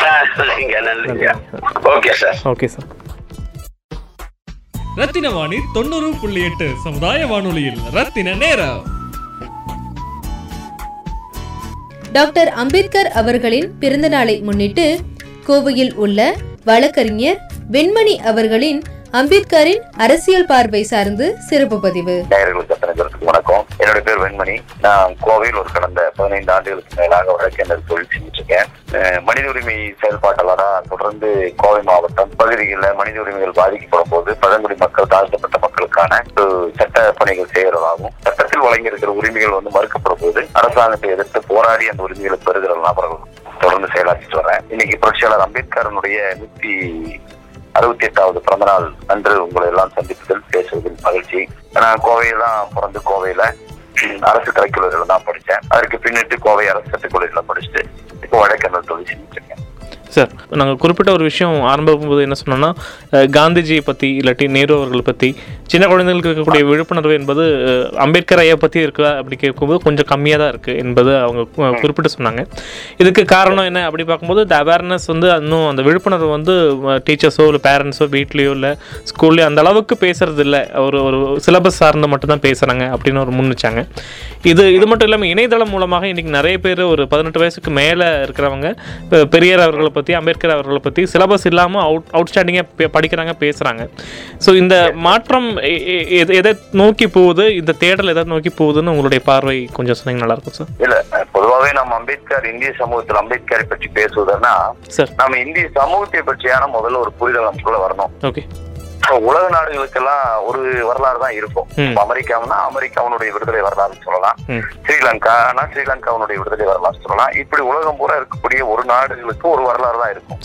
Speaker 3: Okay sir.
Speaker 4: Okay sir.
Speaker 1: Rathina Vani தொண்ணூறு புள்ளி எட்டு சமுதாய வானொலியில் ரத்தின நேரம்.
Speaker 2: டாக்டர் அம்பேத்கர் அவர்களின் பிறந்தநாளை முன்னிட்டு கோவையில் உள்ள வழக்கறிஞர் வெண்மணி அவர்களின் அம்பேத்கரின் அரசியல் பார்வை சார்ந்து சிறப்பு பதிவு.
Speaker 5: வணக்கம். என்னோட பேர் வெண்மணி. நான் கோவையில் ஒரு கடந்த பதினைந்து ஆண்டுகளுக்கு மேலாக வழக்கறிஞர் தொழில் செஞ்சுட்டு இருக்கேன் மனித உரிமை செயல்பாட்டாளரா தொடர்ந்து கோவை மாவட்டம் பகுதிகளில் மனித உரிமைகள் பாதிக்கப்படும் போது பழங்குடி மக்கள் தாழ்த்தப்பட்ட மக்களுக்கான ஒரு சட்ட பணிகள் செய்கிறதாகவும் சட்டத்தில் வழங்கியிருக்கிற உரிமைகள் வந்து மறுக்கப்படும் போது அரசாங்கத்தை எதிர்த்து போராடி அந்த உரிமைகளை பெறுகிற நபர்கள் தொடர்ந்து செயலாற்றிட்டு வரேன் இன்னைக்கு புரட்சியாளர் அம்பேத்கரனுடைய நூத்தி அறுபத்தி எட்டாவது பிறந்த நாள் அன்று உங்களை எல்லாம் சந்திப்பதில் பேசுவதில் மகிழ்ச்சி. நான் கோவையில தான் பிறந்து கோவையில. அரசு கலைக்கல்லூரியில தான் படித்தேன். அதற்கு பின்னிட்டு கோவை அரசு சட்டக்கல்லூரியில படிச்சுட்டு இப்போ வடக்கண்ணல் தொழில் செஞ்சுட்டு
Speaker 4: சார் நாங்கள் குறிப்பிட்ட ஒரு விஷயம் ஆரம்பிக்கும் போது என்ன சொன்னோம்னா காந்திஜியை பற்றி இல்லாட்டி நேரு அவர்களை பற்றி சின்ன குழந்தைகளுக்கு இருக்கக்கூடிய விழிப்புணர்வு என்பது அம்பேத்கர் ஐயா பற்றி இருக்கா அப்படி கேட்கும்போது கொஞ்சம் கம்மியாக தான் இருக்குது என்பது அவங்க குறிப்பிட்டு சொன்னாங்க. இதுக்கு காரணம் என்ன அப்படி பார்க்கும்போது இந்த அவேர்னஸ் வந்து இன்னும் அந்த விழிப்புணர்வு வந்து டீச்சர்ஸோ இல்லை பேரண்ட்ஸோ வீட்லேயோ இல்லை ஸ்கூல்லையோ அந்த அளவுக்கு பேசுறது இல்லை. ஒரு ஒரு சிலபஸ் சார்ந்து மட்டும்தான் பேசுகிறாங்க அப்படின்னு ஒரு முன் வச்சாங்க இது இது மட்டும் இல்லாமல் இணையதளம் மூலமாக இன்றைக்கி நிறைய பேர் ஒரு பதினெட்டு வயசுக்கு மேலே இருக்கிறவங்க பெரியார் அவர்களை பற்றி அம்பேத்கர் அவர்களை பற்றி சிலபஸ் இல்லாமல் அவுட் அவுட்ஸ்டாண்டிங்காக படிக்கிறாங்க பேசுகிறாங்க ஸோ இந்த மாற்றம் எதை- நோக்கி போகுது? இந்த தேடல் எதை நோக்கி போகுதுன்னு உங்களுடைய பார்வை கொஞ்சம் சொன்னீங்க நல்லா இருக்கும் சார்
Speaker 5: இல்ல பொதுவாகவே நம்ம அம்பேத்கர் இந்திய சமூகத்தில் அம்பேத்கரை பற்றி பேசுவதுன்னா
Speaker 4: சார்
Speaker 5: நம்ம இந்திய சமூகத்தை பற்றியான முதல்ல ஒரு புரிதல் நமக்குள்ள வரணும்.
Speaker 4: ஓகே
Speaker 5: உலக நாடுகளுக்கெல்லாம் ஒரு வரலாறு தான் இருக்கும். அமெரிக்காவுன்னா அமெரிக்காவுடைய விடுதலை வரலாறு சொல்லலாம். ஸ்ரீலங்கானா ஸ்ரீலங்காவுடைய விடுதலை வரலாறு சொல்லலாம். இப்படி உலகம் பூரா இருக்கக்கூடிய ஒரு நாடுகளுக்கு ஒரு வரலாறு தான் இருக்கும்.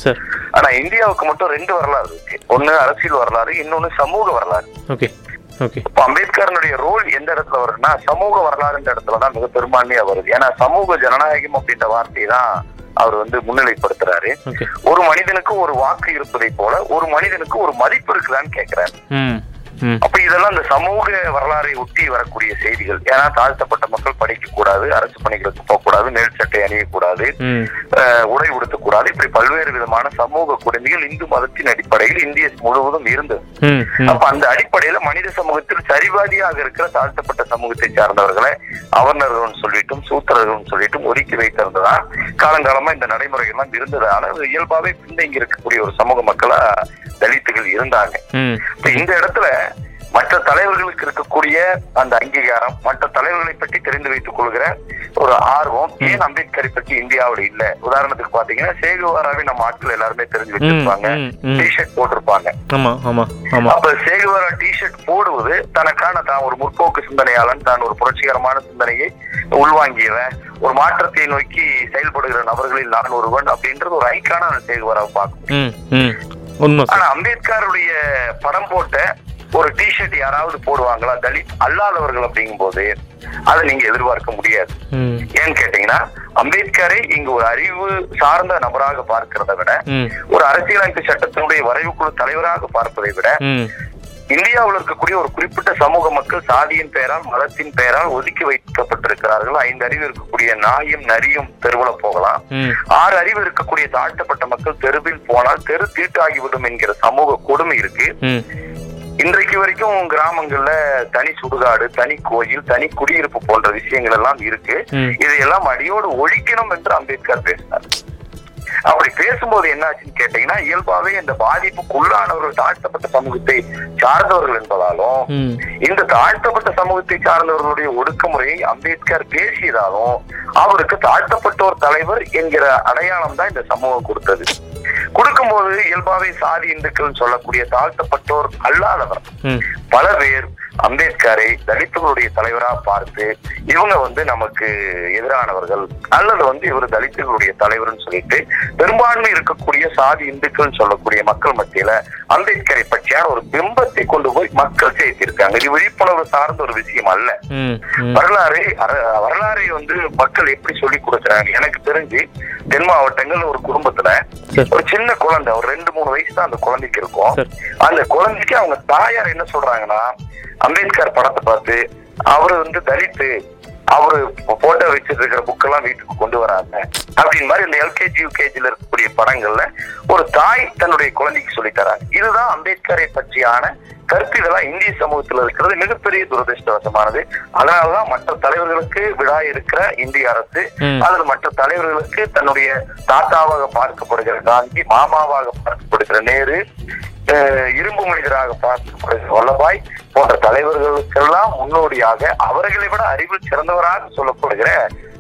Speaker 5: ஆனா இந்தியாவுக்கு மட்டும் ரெண்டு வரலாறு இருக்கு. ஒண்ணு அரசியல் வரலாறு இன்னொன்னு சமூக வரலாறு. இப்போ அம்பேத்கரனுடைய ரோல் எந்த இடத்துல வருதுன்னா சமூக வரலாறுன்ற இடத்துல தான் மிக பெரும்பான்மையா வருது. ஏன்னா சமூக ஜனநாயகம் அப்படின்ற வார்த்தையை தான் அவர் வந்து முன்னிலைப்படுத்துறாரு. ஒரு மனிதனுக்கு ஒரு வாக்கு இருப்பதை போல ஒரு மனிதனுக்கு ஒரு மதிப்பு இருக்குதான்னு கேக்குறாரு. அப்ப இதெல்லாம் இந்த சமூக வரலாறை ஒட்டி வரக்கூடிய செய்திகள். ஏன்னா தாழ்த்தப்பட்ட மக்கள் படிக்க கூடாது அரசு பணிகளுக்கு போகக்கூடாது மேல் சட்டை அணியக்கூடாது உடை உடுத்தக்கூடாது. இப்படி பல்வேறு விதமான சமூக கொடுமைகள் இந்து மதத்தின் அடிப்படையில் இந்திய முழுவதும் இருந்தது. அப்ப அந்த அடிப்படையில மனித சமூகத்தில் சரிபாதியாக இருக்கிற தாழ்த்தப்பட்ட சமூகத்தை சார்ந்தவர்களை அவர்ணர்கள் சொல்லிட்டும் சூத்திரர்கள் சொல்லிட்டும் ஒதுக்கி வைத்திருந்ததான் காலங்காலமா இந்த நடைமுறைகள் எல்லாம் இருந்ததால இயல்பாவே பின்தங்கி இருக்கக்கூடிய ஒரு சமூக மக்களா தலித்துகள் இருந்தாங்க. இந்த இடத்துல மற்ற தலைவர்களுக்கு இருக்கக்கூடிய அந்த அங்கீகாரம் மற்ற தலைவர்களை பற்றி தெரிந்து வைத்துக் கொள்கிற ஒரு ஆர்வம் ஏன் அம்பேத்கரை பற்றி இந்தியாவுல இல்ல? உதாரணத்துக்கு பாத்தீங்கன்னா சேகுவாராவே நம்ம ஆட்கள் எல்லாருமே தெரிஞ்சு வச்சிருப்பாங்க. டிஷர்ட் போட்டிருப்பாங்க. அப்ப சேகுவாரா டிஷர்ட் போடுவது தனக்கான தான். ஒரு முற்போக்கு சிந்தனையாளன் தான் ஒரு புரட்சிகரமான சிந்தனையை உள்வாங்கியவன். ஒரு மாற்றத்தை நோக்கி செயல்படுகிற நபர்களில் நான் ஒருவன் அப்படின்றது ஒரு ஐக்கான சேகுவாராவை பார்க்கும் ஆனா அம்பேத்கருடைய படம் போட்ட ஒரு டிஷர்ட் யாராவது போடுவாங்களா? தலித் அல்லாதவர்கள் அப்படிங்கும்போது அதை நீங்க எதிர்பார்க்க முடியாது. ஏன்னு கேட்டீங்கன்னா அம்பேத்கரை இங்கு ஒரு அறிவு சார்ந்த நபராக பார்க்கிறதை விட ஒரு அரசியலமைப்பு சட்டத்தினுடைய வரைவுக்குழு தலைவராக பார்ப்பதை விட இந்தியாவில் இருக்கக்கூடிய ஒரு குறிப்பிட்ட சமூக மக்கள் சாதியின் பெயரால் மதத்தின் பெயரால் ஒதுக்கி வைக்கப்பட்டிருக்கிறார்கள். ஐந்து அறிவு இருக்கக்கூடிய நாயும் நரியும் தெருவுல போகலாம். ஆறு அறிவு இருக்கக்கூடிய தாழ்த்தப்பட்ட மக்கள் தெருவில் போனால் தெரு தீட்டாகிவிடும் என்கிற சமூக கொடுமை இருக்கு. இன்றைக்கு வரைக்கும் கிராமங்கள்ல தனி சுடுகாடு தனி கோயில் தனி குடியிருப்பு போன்ற விஷயங்கள் எல்லாம் இருக்கு. இதையெல்லாம் அடியோடு ஒழிக்கணும் என்று அம்பேத்கர் பேசினார் அப்படி பேசும்போது என்னாச்சுன்னு கேட்டீங்கன்னா இயல்பாவே இந்த பாதிப்புக்குள்ளானவர்கள் தாழ்த்தப்பட்ட சமூகத்தை சார்ந்தவர்கள் என்பதாலும் இந்த தாழ்த்தப்பட்ட சமூகத்தை சார்ந்தவர்களுடைய ஒடுக்குமுறையை அம்பேத்கர் பேசியதாலும் அவருக்கு தாழ்த்தப்பட்டோர் தலைவர் என்கிற அடையாளம் தான் இந்த சமூகம் கொடுத்தது. கொடுக்கும்போது இயல்பாவே சாதி இந்துக்கள் சொல்லக்கூடிய தாழ்த்தப்பட்டோர் அல்லாதவர். பல பேர் அம்பேத்கரை தலித்துகளுடைய தலைவரா பார்த்து இவங்க வந்து நமக்கு எதிரானவர்கள். அல்லது வந்து இவர் தலித்துகளுடைய தலைவர்னு சொல்லிட்டு பெரும்பான்மை இருக்கக்கூடிய சாதி இந்துக்கள் சொல்லக்கூடிய மக்கள் மத்தியில அம்பேத்கரை பற்றியான ஒரு பிம்பத்தை கொண்டு போய் மக்கள் சேர்த்திருக்காங்க. இது விழிப்புணர்வு சார்ந்த ஒரு விஷயம் அல்ல. வரலாறு வரலாறை வந்து மக்கள் எப்படி சொல்லி கொடுக்குறாங்க? எனக்கு தெரிஞ்சு தென் மாவட்டங்கள் ஒரு குடும்பத்துல. ஒரு சின்ன குழந்தை ஒரு ரெண்டு மூணு வயசு தான் அந்த குழந்தைக்கு இருக்கும். அந்த குழந்தைக்கு அவங்க தாயார் என்ன சொல்றாங்கன்னா அம்பேத்கர் படத்தை பார்த்து அவரு வந்து தலித்து அவரு போட்டோ வச்சிருக்கிற இருக்கிற புக்கெல்லாம் வீட்டுக்கு கொண்டு வராங்க. அப்படின்னு மாதிரி இந்த எல்கேஜி யூகேஜில இருக்கக்கூடிய படங்கள்ல ஒரு தாய் தன்னுடைய குழந்தைக்கு சொல்லி தராங்க. இதுதான் அம்பேத்கரை பற்றியான கருத்து இதெல்லாம் இந்திய சமூகத்தில் இருக்கிறது மிகப்பெரிய துரதிருஷ்டவசமானது அதனாலதான் மற்ற தலைவர்களுக்கு விழா இருக்கிற இந்திய அரசு. அதில் மற்ற தலைவர்களுக்கு தன்னுடைய தாத்தாவாக பார்க்கப்படுகிற காந்தி மாமாவாக பார்க்கப்படுகிற நேரு இரும்பு மனிதராக பார்க்கப்படுகிற வல்லபாய் போன்ற தலைவர்களுக்கெல்லாம் முன்னோடியாக அவர்களை விட அறிவில் சிறந்தவராக சொல்லப்படுகிற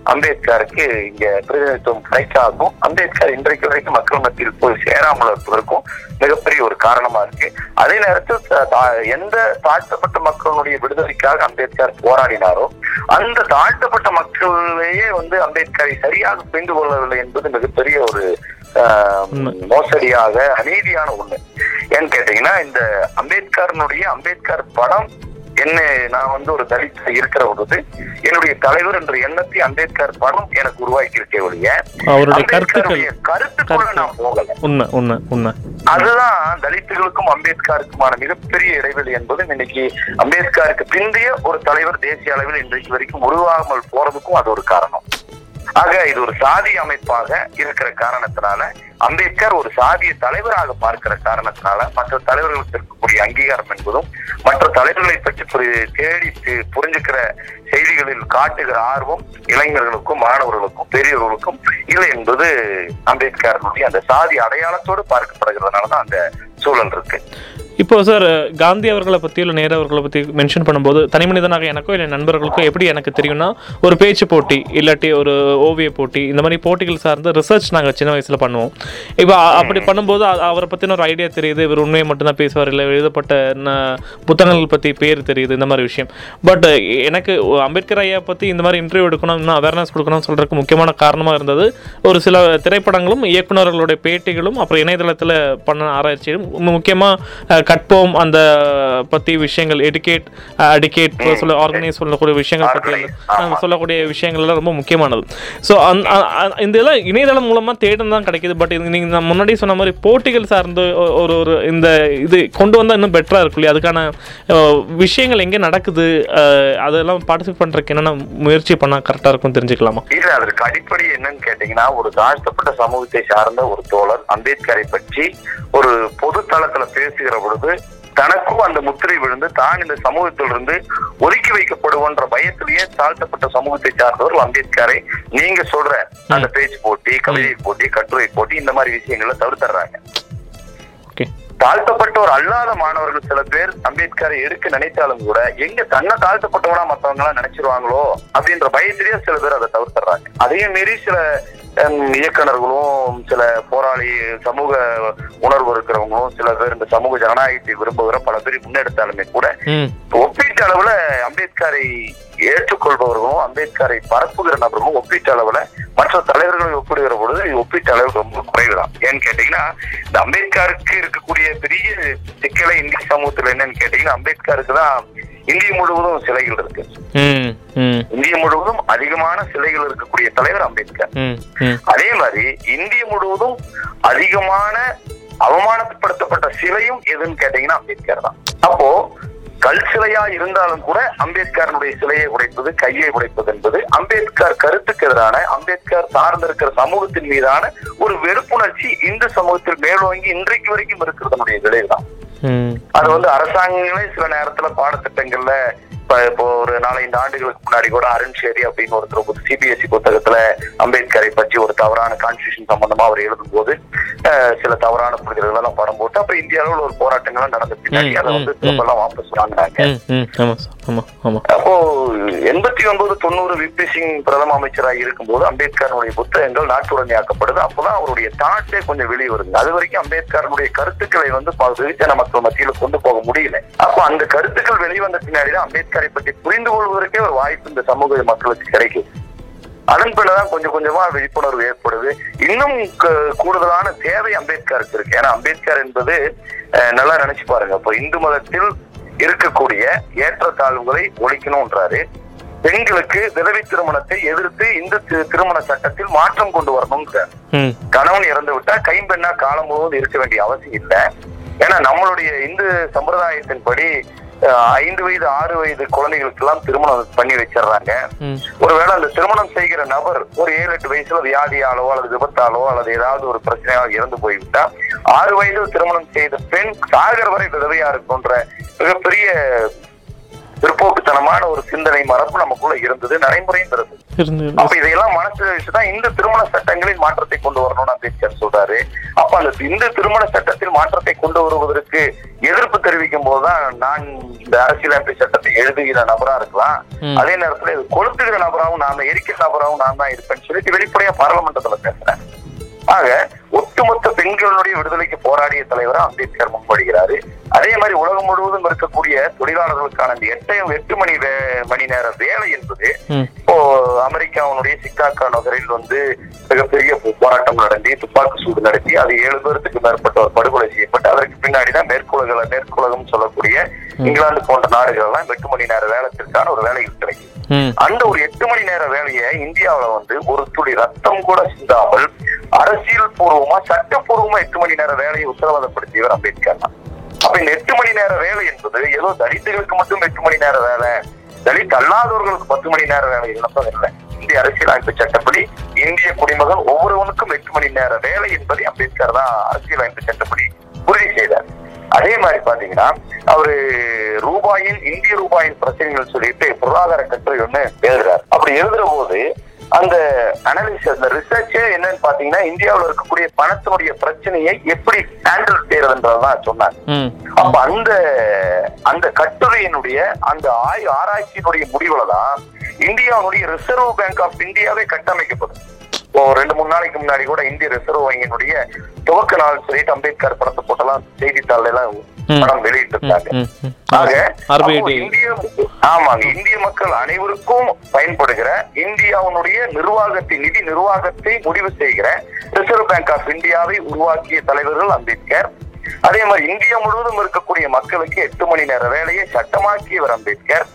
Speaker 5: அம்பேத்கருக்கு இங்க பிரதிநிதித்துவம் கிடைக்காதும் அம்பேத்கர் இன்றைக்கு வரைக்கும் மக்கள் மத்தியில் போய் சேராமல் இருப்பதற்கும் மிகப்பெரிய ஒரு காரணமா இருக்கு அதே நேரத்தில் எந்த தாழ்த்தப்பட்ட மக்களுடைய விடுதலைக்காக அம்பேத்கர் போராடினாரோ அந்த தாழ்த்தப்பட்ட மக்களையே வந்து அம்பேத்கரை சரியாக புரிந்து கொள்ளவில்லை என்பது மிகப்பெரிய ஒரு. மோசடியாக அநீதியான ஒண்ணு ஏன்னு கேட்டீங்கன்னா இந்த அம்பேத்கரனுடைய அம்பேத்கர் படம் என்ன நான் வந்து ஒரு தலித் இருக்கிற பொழுது என்னுடைய தலைவர் என்ற எண்ணத்தை அம்பேத்கர் படம் எனக்கு உருவாக்கி இருக்கே ஒழிய
Speaker 4: அவருடைய கருத்துக்கள்.
Speaker 5: கருத்துக்குள்ள நான் போகல.
Speaker 4: உண்மை உண்மை உண்மை.
Speaker 5: அதுதான் தலித்துகளுக்கும் அம்பேத்கருக்குமான மிகப்பெரிய இடைவெளி என்பதும் இன்னைக்கு அம்பேத்கருக்கு பிந்தைய ஒரு தலைவர் தேசிய அளவில் இன்றைக்கு வரைக்கும் உருவாகாமல் போறதுக்கும் அது ஒரு காரணம். ஆக இது ஒரு சாதி அமைப்பாக இருக்கிற காரணத்தினால அம்பேத்கர் ஒரு சாதிய தலைவராக பார்க்கிற காரணத்தினால மற்ற தலைவர்களுக்கு இருக்கக்கூடிய அங்கீகாரம் என்பதும் மற்ற தலைவர்களை பற்றி தேடி புரிஞ்சுக்கிற செய்திகளில் காட்டுகிற ஆர்வம் இளைஞர்களுக்கும் மாணவர்களுக்கும் பெரியவர்களுக்கும் இல்லை என்பது அம்பேத்கரனுடைய அந்த சாதி அடையாளத்தோடு பார்க்கப்படுகிறதுனாலதான் அந்த சூழல் இருக்கு.
Speaker 4: இப்போ சார் காந்தி அவர்களை பற்றி இல்லை நேரு அவர்களை பற்றி மென்ஷன் பண்ணும்போது தனி மனிதனாக எனக்கோ இல்லை நண்பர்களுக்கோ எப்படி எனக்கு தெரியும்னா ஒரு பேச்சு போட்டி இல்லாட்டி ஒரு ஓவிய போட்டி இந்த மாதிரி போட்டிகள் சார்ந்த ரிசர்ச் நாங்கள் சின்ன வயசில் பண்ணுவோம். இப்போ அப்படி பண்ணும்போது அவரை பற்றின ஒரு ஐடியா தெரியுது இவர் உண்மையை மட்டும்தான் பேசுவார் இல்லை எழுதப்பட்ட புத்தகங்கள் பற்றி பேர் தெரியுது இந்த மாதிரி விஷயம். பட் எனக்கு அம்பேத்கர் ஐயா பற்றி இந்த மாதிரி இன்டர்வியூ எடுக்கணும் இன்னும் அவேர்னஸ் கொடுக்கணும்னு சொல்கிறதுக்கு முக்கியமான காரணமாக இருந்தது. ஒரு சில திரைப்படங்களும் இயக்குனர்களுடைய பேட்டிகளும் அப்புறம் இணையதளத்தில் பண்ண ஆராய்ச்சியும் முக்கியமாக கற்போம் அந்த பற்றி விஷயங்கள் எடுகேட் அடிகேட் சொல்ல ஆர்கனைஸ் சொல்லக்கூடிய விஷயங்கள் பற்றி. சொல்லக்கூடிய விஷயங்கள் எல்லாம் ரொம்ப முக்கியமானது. ஸோ இந்த இதெல்லாம் இணையதளம் மூலமாக தேடம் தான் கிடைக்குது. பட் இது நீங்கள் நான் முன்னாடி சொன்ன மாதிரி போட்டிகள் சார்ந்து ஒரு ஒரு இந்த இது கொண்டு வந்தால் இன்னும் பெட்டராக இருக்கும் இல்லையா? அதுக்கான விஷயங்கள் எங்கே நடக்குது அதெல்லாம் பார்ட்டிசிபேட் பண்ணுறதுக்கு என்னென்ன முயற்சி பண்ணால் கரெக்டாக இருக்கும் தெரிஞ்சுக்கலாமா?
Speaker 5: இல்ல அதற்கு அடிப்படை என்னன்னு கேட்டீங்கன்னா ஒரு தாழ்த்தப்பட்ட சமூகத்தை சார்ந்த ஒரு தோழர் அம்பேத்கரை பற்றி ஒரு பொது தளத்துல பேசுகிற பொழுது தனக்கும் அந்த முத்திரை விழுந்து தான் இந்த சமூகத்திலிருந்து ஒதுக்கி வைக்கப்படுவோன்ற பயத்திலேயே தாழ்த்தப்பட்ட சமூகத்தை சார்ந்தவர் அம்பேத்கரை நீங்க சொல்ற அந்த பேச்சு போட்டி கவிதை போட்டி கட்டுரை போட்டி இந்த மாதிரி விஷயங்களை தவிர்த்துறாங்க
Speaker 4: ஓகே.
Speaker 5: தாழ்த்தப்பட்டோர் அல்லாத மாணவர்கள் சில பேர் அம்பேத்கரை எடுக்க நினைத்தாலும் கூட எங்க தன்னை தாழ்த்தப்பட்டவனா மத்தவங்க எல்லாம் நினைச்சிருவாங்களோ அப்படின்ற பயத்திலேயே சில பேர் அதை தவிர்த்துறாங்க அதையும் மீறி சில ஹம், இயக்குனர்களும் சில போராளி சமூக உணர்வு இருக்கிறவங்களும் சில பேர் இந்த சமூக ஜனநாயகத்தை விரும்புகிற பல பேர் முன்னெடுத்தாலுமே கூட ஒப்பீட்டு அளவுல அம்பேத்கரை ஏற்றுக்கொள்பவர்களும் அம்பேத்கரை பரப்புகிற நபர்களும் ஒப்பீட்டு அளவுல மற்ற தலைவர்களை ஒப்பிடுகிற பொழுது ஒப்பீட்டு அளவு ரொம்ப குறைவுதான். ஏன்னு கேட்டீங்கன்னா இந்த அம்பேத்கருக்கு இருக்கக்கூடிய பெரிய சிக்கலை இந்திய சமூகத்துல என்னன்னு கேட்டீங்கன்னா அம்பேத்கருக்கு தான் இந்திய முழுவதும் சிலைகள் இருக்கு. இந்திய முழுவதும் அதிகமான சிலைகள் இருக்கக்கூடிய தலைவர் அம்பேத்கர். அதே மாதிரி இந்திய முழுவதும் அதிகமான அவமானப்படுத்தப்பட்ட சிலையும் எதுன்னு கேட்டீங்கன்னா அம்பேத்கர் தான். அப்போ கல் சிலையா இருந்தாலும் கூட அம்பேத்கரனுடைய சிலையை உடைப்பது கையை உடைப்பது என்பது அம்பேத்கர் கருத்துக்கு எதிரான அம்பேத்கர் சார்ந்திருக்கிற சமூகத்தின் மீதான ஒரு வெறுப்புணர்ச்சி இந்து சமூகத்தில் மேலோங்கி இன்றைக்கு வரைக்கும் இருக்கிறதனுடைய விளைவுதான் அது வந்து அரசாங்கங்களே சில நேரத்துல பாடத்திட்டங்கள்ல இப்ப இப்போ ஒரு நாலஞ்சு ஆண்டுகளுக்கு முன்னாடி கூட அருண் ஷேரி அப்படின்னு ஒருத்தர் ஒரு சிபிஎஸ்இ புத்தகத்துல அம்பேத்கரை பற்றி ஒரு தவறான கான்ஸ்டியூஷன் சம்பந்தமா அவர் எழுதும்போது அஹ், சில தவறான புரிதல்கள் எல்லாம் படம் போட்டு அப்ப இந்திய அளவுல ஒரு போராட்டங்கள்லாம் நடந்த பின்னாடி அதை வந்து திரும்பலாம் வாபஸ் வாங்கினாங்க. அப்போ எண்பத்தி ஒன்பது தொண்ணூறு விபி சிங் பிரதம அமைச்சராக இருக்கும்போது அம்பேத்கருடைய புத்தகங்கள் நாட்டுடமையாக்கப்படுது அப்பதான் அவருடைய தாட்டே கொஞ்சம் வெளியே வருது. அது வரைக்கும் அம்பேத்கருடைய கருத்துக்களை வந்து வெகுஜன மக்கள் மத்தியில கொண்டு போக முடியல. அப்போ அந்த கருத்துக்கள் வெளிவந்த பின்னாடிதான் அம்பேத்கரை பற்றி புரிந்து கொள்வதற்கே ஒரு வாய்ப்பு இந்த சமூக மக்களுக்கு கிடைக்குது. அதன் பின்னதான் கொஞ்சம் கொஞ்சமா விழிப்புணர்வு ஏற்படுது. இன்னும் கூடுதலான தேவை அம்பேத்கருக்கு இருக்கு. ஏன்னா அம்பேத்கர் என்பது நல்லா நினைச்சு பாருங்க. இப்போ இந்து மதத்தில் இருக்கக்கூடிய ஏற்றத்தாழ்வுகளை ஒழிக்கணும்ன்றாரு. பெண்களுக்கு விதவை திருமணத்தை எதிர்த்து இந்து திருமண சட்டத்தில் மாற்றம் கொண்டு வரணும்ன்றார். கணவன் இறந்து விட்டா கைம்பெண்ணா காலம் முழுவதும் இருக்க வேண்டிய அவசியம் இல்லை. ஏன்னா நம்மளுடைய இந்து சம்பிரதாயத்தின்படி ஐந்து வயது ஆறு வயது குழந்தைகளுக்கு எல்லாம் திருமணம் பண்ணி வச்சிடுறாங்க. ஒருவேளை அந்த திருமணம் செய்கிற நபர் ஒரு ஏழு எட்டு வயசுல வியாதியாலோ அல்லது விபத்தாலோ அல்லது ஏதாவது ஒரு பிரச்சனையால் இறந்து போய்விட்டா ஆறு வயதில் திருமணம் செய்த பெண் சாகர வரை விதவையா இருக்குன்ற மிகப்பெரிய பிற்போக்குத்தனமான ஒரு சிந்தனை மரபு நமக்குள்ள இருந்தது நடைமுறையும் இருந்தது.
Speaker 4: இருந்து
Speaker 5: அப்ப இதையெல்லாம் மனசுல வச்சுதான் இந்த திருமண சட்டங்களில் மாற்றத்தை கொண்டு வரணும்னு அம்பேத்கர் சொல்றாரு. அப்ப அந்த இந்த திருமண சட்டத்தில் மாற்றத்தை கொண்டு வருவதற்கு எதிர்ப்பு தெரிவிக்கும் போதுதான் நான் இந்த அரசியலமைப்பு சட்டத்தை எழுதுகிற நபரா இருக்கலாம். அதே நேரத்துல இது கொளுத்துகிற நபராகவும் நான் எரிக்கிற நபராகவும் நான் தான் இருப்பேன்னு சொல்லிட்டு வெளிப்படையா பாராளுமன்றத்துல பேசுறேன் ஆக ஒட்டுமொத்த பெண்களுடைய விடுதலைக்கு போராடிய தலைவரா அம்பேத்கர் முன்வடுகிறாரு அதே மாதிரி உலகம் முழுவதும் இருக்கக்கூடிய தொழிலாளர்களுக்கான இந்த எட்டு எட்டு மணி மணி நேர வேலை என்பது இப்போ அமெரிக்காவுடைய சிக்காகோ நகரில் வந்து மிகப்பெரிய போராட்டம் நடத்தி துப்பாக்கி சூடு நடத்தி அது ஏழு பேருக்கு மேற்பட்டவர் படுகொலை செய்யப்பட்டு அதற்கு பின்னாடிதான் மேற்குலக மேற்குலகம் சொல்லக்கூடிய இங்கிலாந்து போன்ற நாடுகள் எல்லாம் எட்டு மணி நேர வேலைத்திற்கான ஒரு வேலைகள் கிடைக்கும் அந்த ஒரு எட்டு மணி நேர வேலையை இந்தியாவில வந்து ஒரு துளி ரத்தம் கூட சிந்தாமல் அரசியல் பூர்வமா சட்டப்பூர்வமா எட்டு மணி நேர வேலையை உத்தரவாதப்படுத்தியவர் அம்பேத்கர் தான். அப்ப இந்த எட்டு மணி நேர வேலை என்பது ஏதோ தலித்துகளுக்கு மட்டும் எட்டு மணி நேர வேலை தலித் அல்லாதவர்களுக்கு பத்து மணி நேர வேலை இழப்பது இல்லை இந்திய அரசியலமைப்பு சட்டப்படி இந்திய குடிமகன் ஒவ்வொருவனுக்கும் எட்டு மணி நேர வேலை என்பதை அம்பேத்கர் தான் அரசியலமைப்பு சட்டப்படி உறுதி செய்தார். அதே மாதிரி பாத்தீங்கன்னா அவரு ரூபாயின் இந்திய ரூபாயின் பிரச்சனைகள் சொல்லிட்டு பொருளாதார கட்டுரை ஒண்ணு எழுதுறாரு. அப்படி எழுதுற போது அந்த அனாலிசிஸ் அந்த ரிசர்ச்சே என்னன்னு பாத்தீங்கன்னா இந்தியாவுல இருக்கக்கூடிய பணத்தினுடைய பிரச்சனையை எப்படி ஹேண்டில் செய்யறதுன்றதுதான் சொன்னாங்க. அப்ப அந்த அந்த கட்டுரையினுடைய அந்த ஆய் ஆராய்ச்சியினுடைய முடிவுல தான் இந்தியாவுடைய ரிசர்வ் பேங்க் ஆஃப் இந்தியாவே கட்டமைக்கப்படும் இப்போ ரெண்டு மூணு நாளைக்கு முன்னாடி கூட இந்திய ரிசர்வ் வங்கியினுடைய துவக்க நாள் சொல்லிட்டு அம்பேத்கர் படத்தை போட்டெல்லாம் செய்தித்தாள் எல்லாம். படம் வெளியிட்டு இருந்தாங்க
Speaker 4: ம் ம்.
Speaker 5: ஆக,
Speaker 4: RBI
Speaker 5: அப்போ இந்திய ஆமாங்க இந்திய மக்கள் அனைவருக்கும் பயன்படுகிற இந்தியாவுடைய நிர்வாகத்தை நிதி நிர்வாகத்தை முடிவு செய்கிற ரிசர்வ் பேங்க் ஆஃப் இந்தியாவை உருவாக்கிய தலைவர்கள் அம்பேத்கர். அதே மாதிரி இந்தியா முழுவதும் இருக்கக்கூடிய மக்களுக்கு எட்டு மணி நேர வேலையை சட்டமாக்கியவர் அம்பேத்கர்.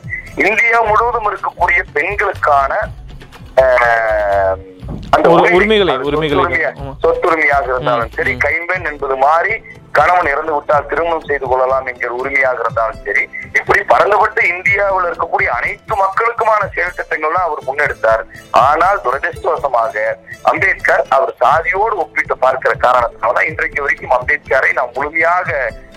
Speaker 5: இந்தியா முழுவதும் இருக்கக்கூடிய பெண்களுக்கான அந்த
Speaker 4: உரிமைகளை, உரிமைகளை.
Speaker 5: சொத்துரிமையாக இருந்தாலும் சரி கைம்பெண் என்பது மாறி கணவன் இறந்து விட்டால் திருமணம் செய்து கொள்ளலாம் என்கிற உரிமையாக இருந்தாலும் சரி இப்படி பரந்துபட்டு இந்தியாவில் இருக்கக்கூடிய அனைத்து மக்களுக்குமான செயல் திட்டங்கள்லாம் அவர் முன்னெடுத்தார். ஆனால் துரதிருஷ்டவசமாக அம்பேத்கர் அவர் சாதியோடு ஒப்பிட்டு பார்க்கிற காரணத்தினால்தான் இன்றைக்கு வரைக்கும் அம்பேத்கரை நாம் முழுமையாக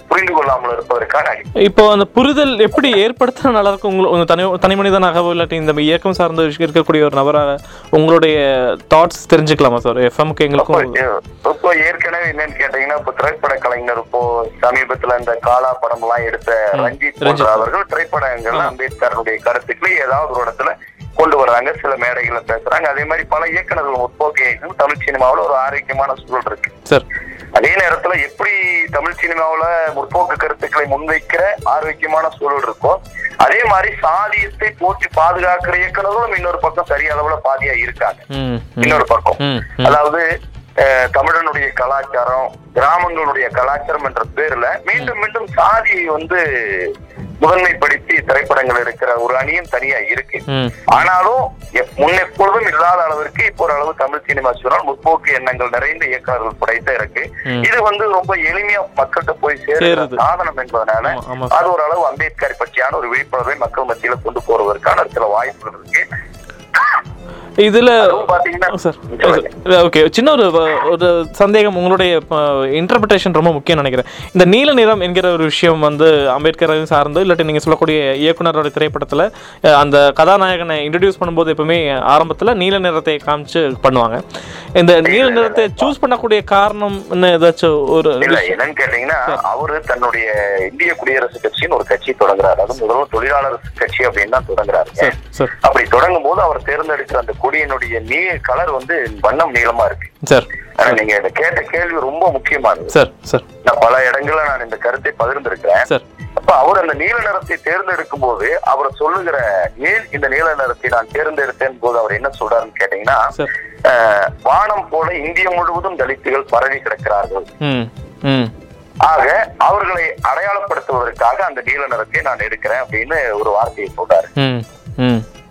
Speaker 5: புரிந்து கொள்ளாமல் இருப்பதற்கான
Speaker 4: இப்போ அந்த புரிதல் எப்படி ஏற்படுத்தினா நல்லா இருக்கும் உங்களுக்கு உங்க தனி தனி மனிதனாகவோ இல்லாட்டி இந்த இயக்கம் சார்ந்த விஷயம் இருக்கக்கூடிய ஒரு நபராக உங்களுடைய தாட்ஸ் தெரிஞ்சுக்கலாமா சார் எஃப்எம்க்கு எங்களுக்கும்
Speaker 5: இப்போ ஏற்கனவே என்னன்னு கேட்டீங்கன்னா இப்போ திரைப்பட கலைஞர் இப்போ சமீபத்துல இந்த காலா படம் எல்லாம் எடுத்த ரஞ்சித். அவர்கள் திரைப்படங்கள்ல அம்பேத்கருடைய கருத்துக்களை ஏதாவது ஒரு இடத்துல கொண்டு வர்றாங்க. சில மேடைகள்ல பேசுறாங்க. அதே மாதிரி பல இயக்குநர்கள் முற்போக்கு தமிழ் சினிமாவுல ஒரு ஆரோக்கியமான சூழல் இருக்கு.
Speaker 4: சார்
Speaker 5: அதே நேரத்துல எப்படி தமிழ் சினிமாவுல முற்போக்கு கருத்துக்களை முன்வைக்கிற ஆரோக்கியமான சூழல் இருக்கோ அதே மாதிரி சாதியத்தை போற்றி பாதுகாக்கிற இயக்குநர்களும் இன்னொரு பக்கம் சரிய அளவுல பாதியா இருக்காங்க. இன்னொரு பக்கம். அதாவது தமிழனுடைய கலாச்சாரம் கிராமங்களுடைய கலாச்சாரம் என்ற பேர்ல மீண்டும் மீண்டும் சாதியை வந்து முதன்மைப்படுத்தி திரைப்படங்கள் எடுக்கிற ஒரு அணியும் தனியா இருக்கு ஆனாலும் முன்னெப்பொழுதும் இல்லாத அளவிற்கு இப்போ ஒரு அளவு தமிழ் சினிமா சொன்னால் முற்போக்கு எண்ணங்கள் நிறைந்த இயக்குநர்கள் படைத்த இருக்கு. இது வந்து ரொம்ப எளிமையா மக்கள்கிட்ட போய்
Speaker 4: சேருது.
Speaker 5: சாதனம் என்பதனால. அது ஒரு அளவு அம்பேத்கர் பற்றியான ஒரு விழிப்புணர்வை மக்கள் மத்தியில கொண்டு போறதற்கான சில வாய்ப்புகள் இருக்கு
Speaker 4: இதுல. ஓகே சின்ன ஒரு ஒரு சந்தேகம் உங்களுடைய இன்டர்பிரேஷன் ரொம்ப முக்கியம் நினைக்கிறேன். இந்த நீல நிறம் என்கிற ஒரு விஷயம் வந்து அம்பேத்கரையும் சார்ந்து இல்லாட்டி நீங்கள் சொல்லக்கூடிய இயக்குனரோட திரைப்படத்தில் அந்த கதாநாயகனை இன்ட்ரடியூஸ் பண்ணும்போது எப்பவுமே ஆரம்பத்தில் நீல நிறத்தை காமிச்சு பண்ணுவாங்க. இந்த நீல நிறத்தை சூஸ் பண்ணக்கூடிய காரணம்னு ஏதாச்சும் ஒரு
Speaker 5: இல்ல என்னன்னு கேட்டீங்கன்னா அவரு தன்னுடைய இந்திய குடியரசு கட்சின்னு ஒரு கட்சி தொடங்குறாரு. அது முதல்ல தொழிலாளர் கட்சி அப்படின்னு தான் தொடங்குறாரு அப்படி தொடங்கும் போது அவர் தேர்ந்தெடுக்கிற அந்த கொடியினுடைய நீ கலர் வந்து வண்ணம் நீளமா இருக்கு.
Speaker 4: சார்.
Speaker 5: ஆனா நீங்க கேட்ட கேள்வி ரொம்ப முக்கியமானது
Speaker 4: சார் சார்.
Speaker 5: நான் பல இடங்கள்ல நான் இந்த கருத்தை பகிர்ந்திருக்கிறேன்.
Speaker 4: சார்.
Speaker 5: அப்ப அவர் அந்த நீல நிறத்தை தேர்ந்தெடுக்கும் போது அவர் சொல்லுகிற ஏன் இந்த நீல நிறத்தை நான் தேர்ந்தெடுத்தேன் போது அவர் என்ன சொல்றாருன்னு கேட்டீங்கன்னா வானம் போல இந்தியா முழுவதும் தலித்துகள் பரவி கிடக்கிறார்கள். ஆக அவர்களை அடையாளப்படுத்துவதற்காக அந்த நீல நிறத்தை நான் எடுக்கிறேன் அப்படின்னு ஒரு வார்த்தையை சொல்றாரு.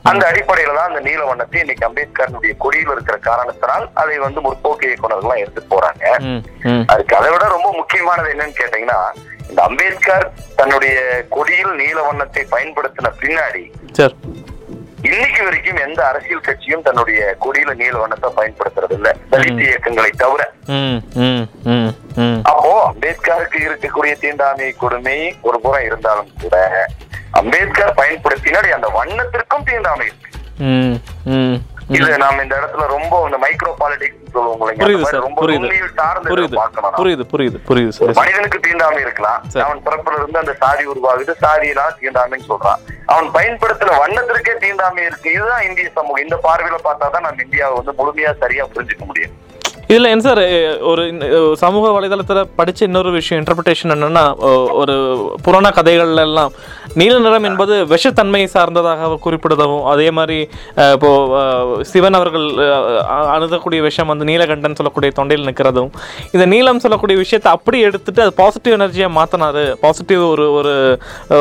Speaker 5: அந்த அடிப்படையில தான் அந்த நீல வண்ணத்தை இன்னைக்கு அம்பேத்கருடைய கொடியில் இருக்கிற காரணத்தினால் அதை வந்து முற்போக்கு இயக்குனர்கள்லாம் எடுத்துட்டு போறாங்க. அதுக்கு அதை விட ரொம்ப முக்கியமானது என்னன்னு கேட்டீங்கன்னா இந்த அம்பேத்கர் தன்னுடைய கொடியில் நீல வண்ணத்தை பயன்படுத்தின பின்னாடி இன்னைக்கு வரைக்கும் எந்த அரசியல் கட்சியும் தன்னுடைய கொடியில நீல வண்ணத்தை பயன்படுத்துறது இல்ல. தலித் இயக்கங்களை தவிர. அப்போ அம்பேத்கருக்கு இருக்கக்கூடிய தீண்டாமை கொடுமை ஒரு புறம் இருந்தாலும் கூட அம்பேத்கர் பயன்படுத்தினால் அந்த வண்ணத்திற்கும் தீண்டாமை இருக்கு. இது நாம இந்த இடத்துல ரொம்ப இந்த மைக்ரோ பாலிடிக்ஸ் சொல்லுவோம் ரொம்ப
Speaker 4: புரியுது. புரியுது. புரியுது புரியுது சார்.
Speaker 5: மனிதனுக்கு தீண்டாமை இருக்கலாம். அவன் பிறப்புல இருந்து அந்த சாதி உருவாகுது சாதியெல்லாம் தீண்டாமைன்னு சொல்றான். அவன் பயன்படுத்துற வண்ணத்திற்கே தீண்டாமை இருக்கு. இதுதான் இந்திய சமூகம். இந்த பார்வையில பார்த்தா தான் நம்ம இந்தியாவை வந்து முழுமையா சரியா புரிஞ்சுக்க முடியும்.
Speaker 4: இதுல என்ன சார் ஒரு சமூக வலைதளத்துல படிச்ச இன்னொரு விஷயம் இன்டர்பிரேஷன் என்னன்னா ஒரு புராண கதைகள்ல எல்லாம் நீல நிறம் என்பது விஷத்தன்மை சார்ந்ததாக குறிப்பிடுதவும் அதே மாதிரி அஹ், இப்போ அஹ், சிவன் அவர்கள் அணுகக்கூடிய விஷயம் வந்து நீலகண்டன் சொல்லக்கூடிய தொண்டையில் நிற்கிறதும் இந்த நீலம் சொல்லக்கூடிய விஷயத்தை அப்படி எடுத்துட்டு அது பாசிட்டிவ் எனர்ஜியா மாத்தினாரு பாசிட்டிவ் ஒரு ஒரு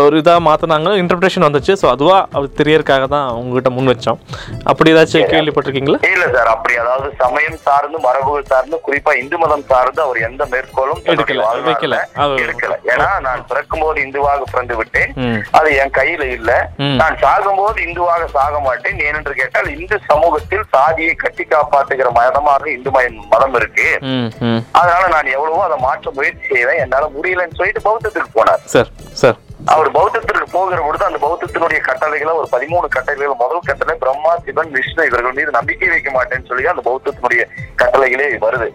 Speaker 4: ஒரு இதாக மாத்தினாங்க இன்டர்பிரேஷன் வந்துச்சு. ஸோ அதுவா அது தெரியறதுக்காக தான் உங்ககிட்ட முன் வச்சோம். அப்படி ஏதாச்சும் கேள்விப்பட்டிருக்கீங்களா?
Speaker 5: இல்ல சார் அப்படி அதாவது சமயம் சார்ந்து சார்ந்து குறிப்பா இந்து மதம் சார்ந்து அவர் எந்த மேற்கோளும்
Speaker 4: எடுக்கல,
Speaker 5: எடுக்கல. ஏன்னா நான் பிறக்கும் போது இந்துவாக பிறந்து விட்டேன். அது என் கையில இல்ல. நான் சாகும்போது இந்துவாக சாக மாட்டேன். ஏனென்று கேட்டால் இந்து சமூகத்தில் சாதியை கட்டி காப்பாற்றுகிற மதமாக இந்து மதம் இருக்கு. அதனால நான் எவ்வளவோ அதை மாற்ற முயற்சி செய்வேன். என்னால முடியலன்னு சொல்லிட்டு பௌத்தத்துக்கு போனார்.
Speaker 4: Sir sir.
Speaker 5: அவர் பௌத்தத்திற்கு போகிற பொழுது அந்த பௌத்தத்தினுடைய கட்டளைகளை ஒரு பதிமூணு கட்டளைகள் முதல் கட்டளை பிரம்மா சிவன் விஷ்ணு இவர்கள் மீது நம்பிக்கை வைக்க மாட்டேன்னு சொல்லி அந்த பௌத்தத்தினுடைய கட்டளைகளே வருது.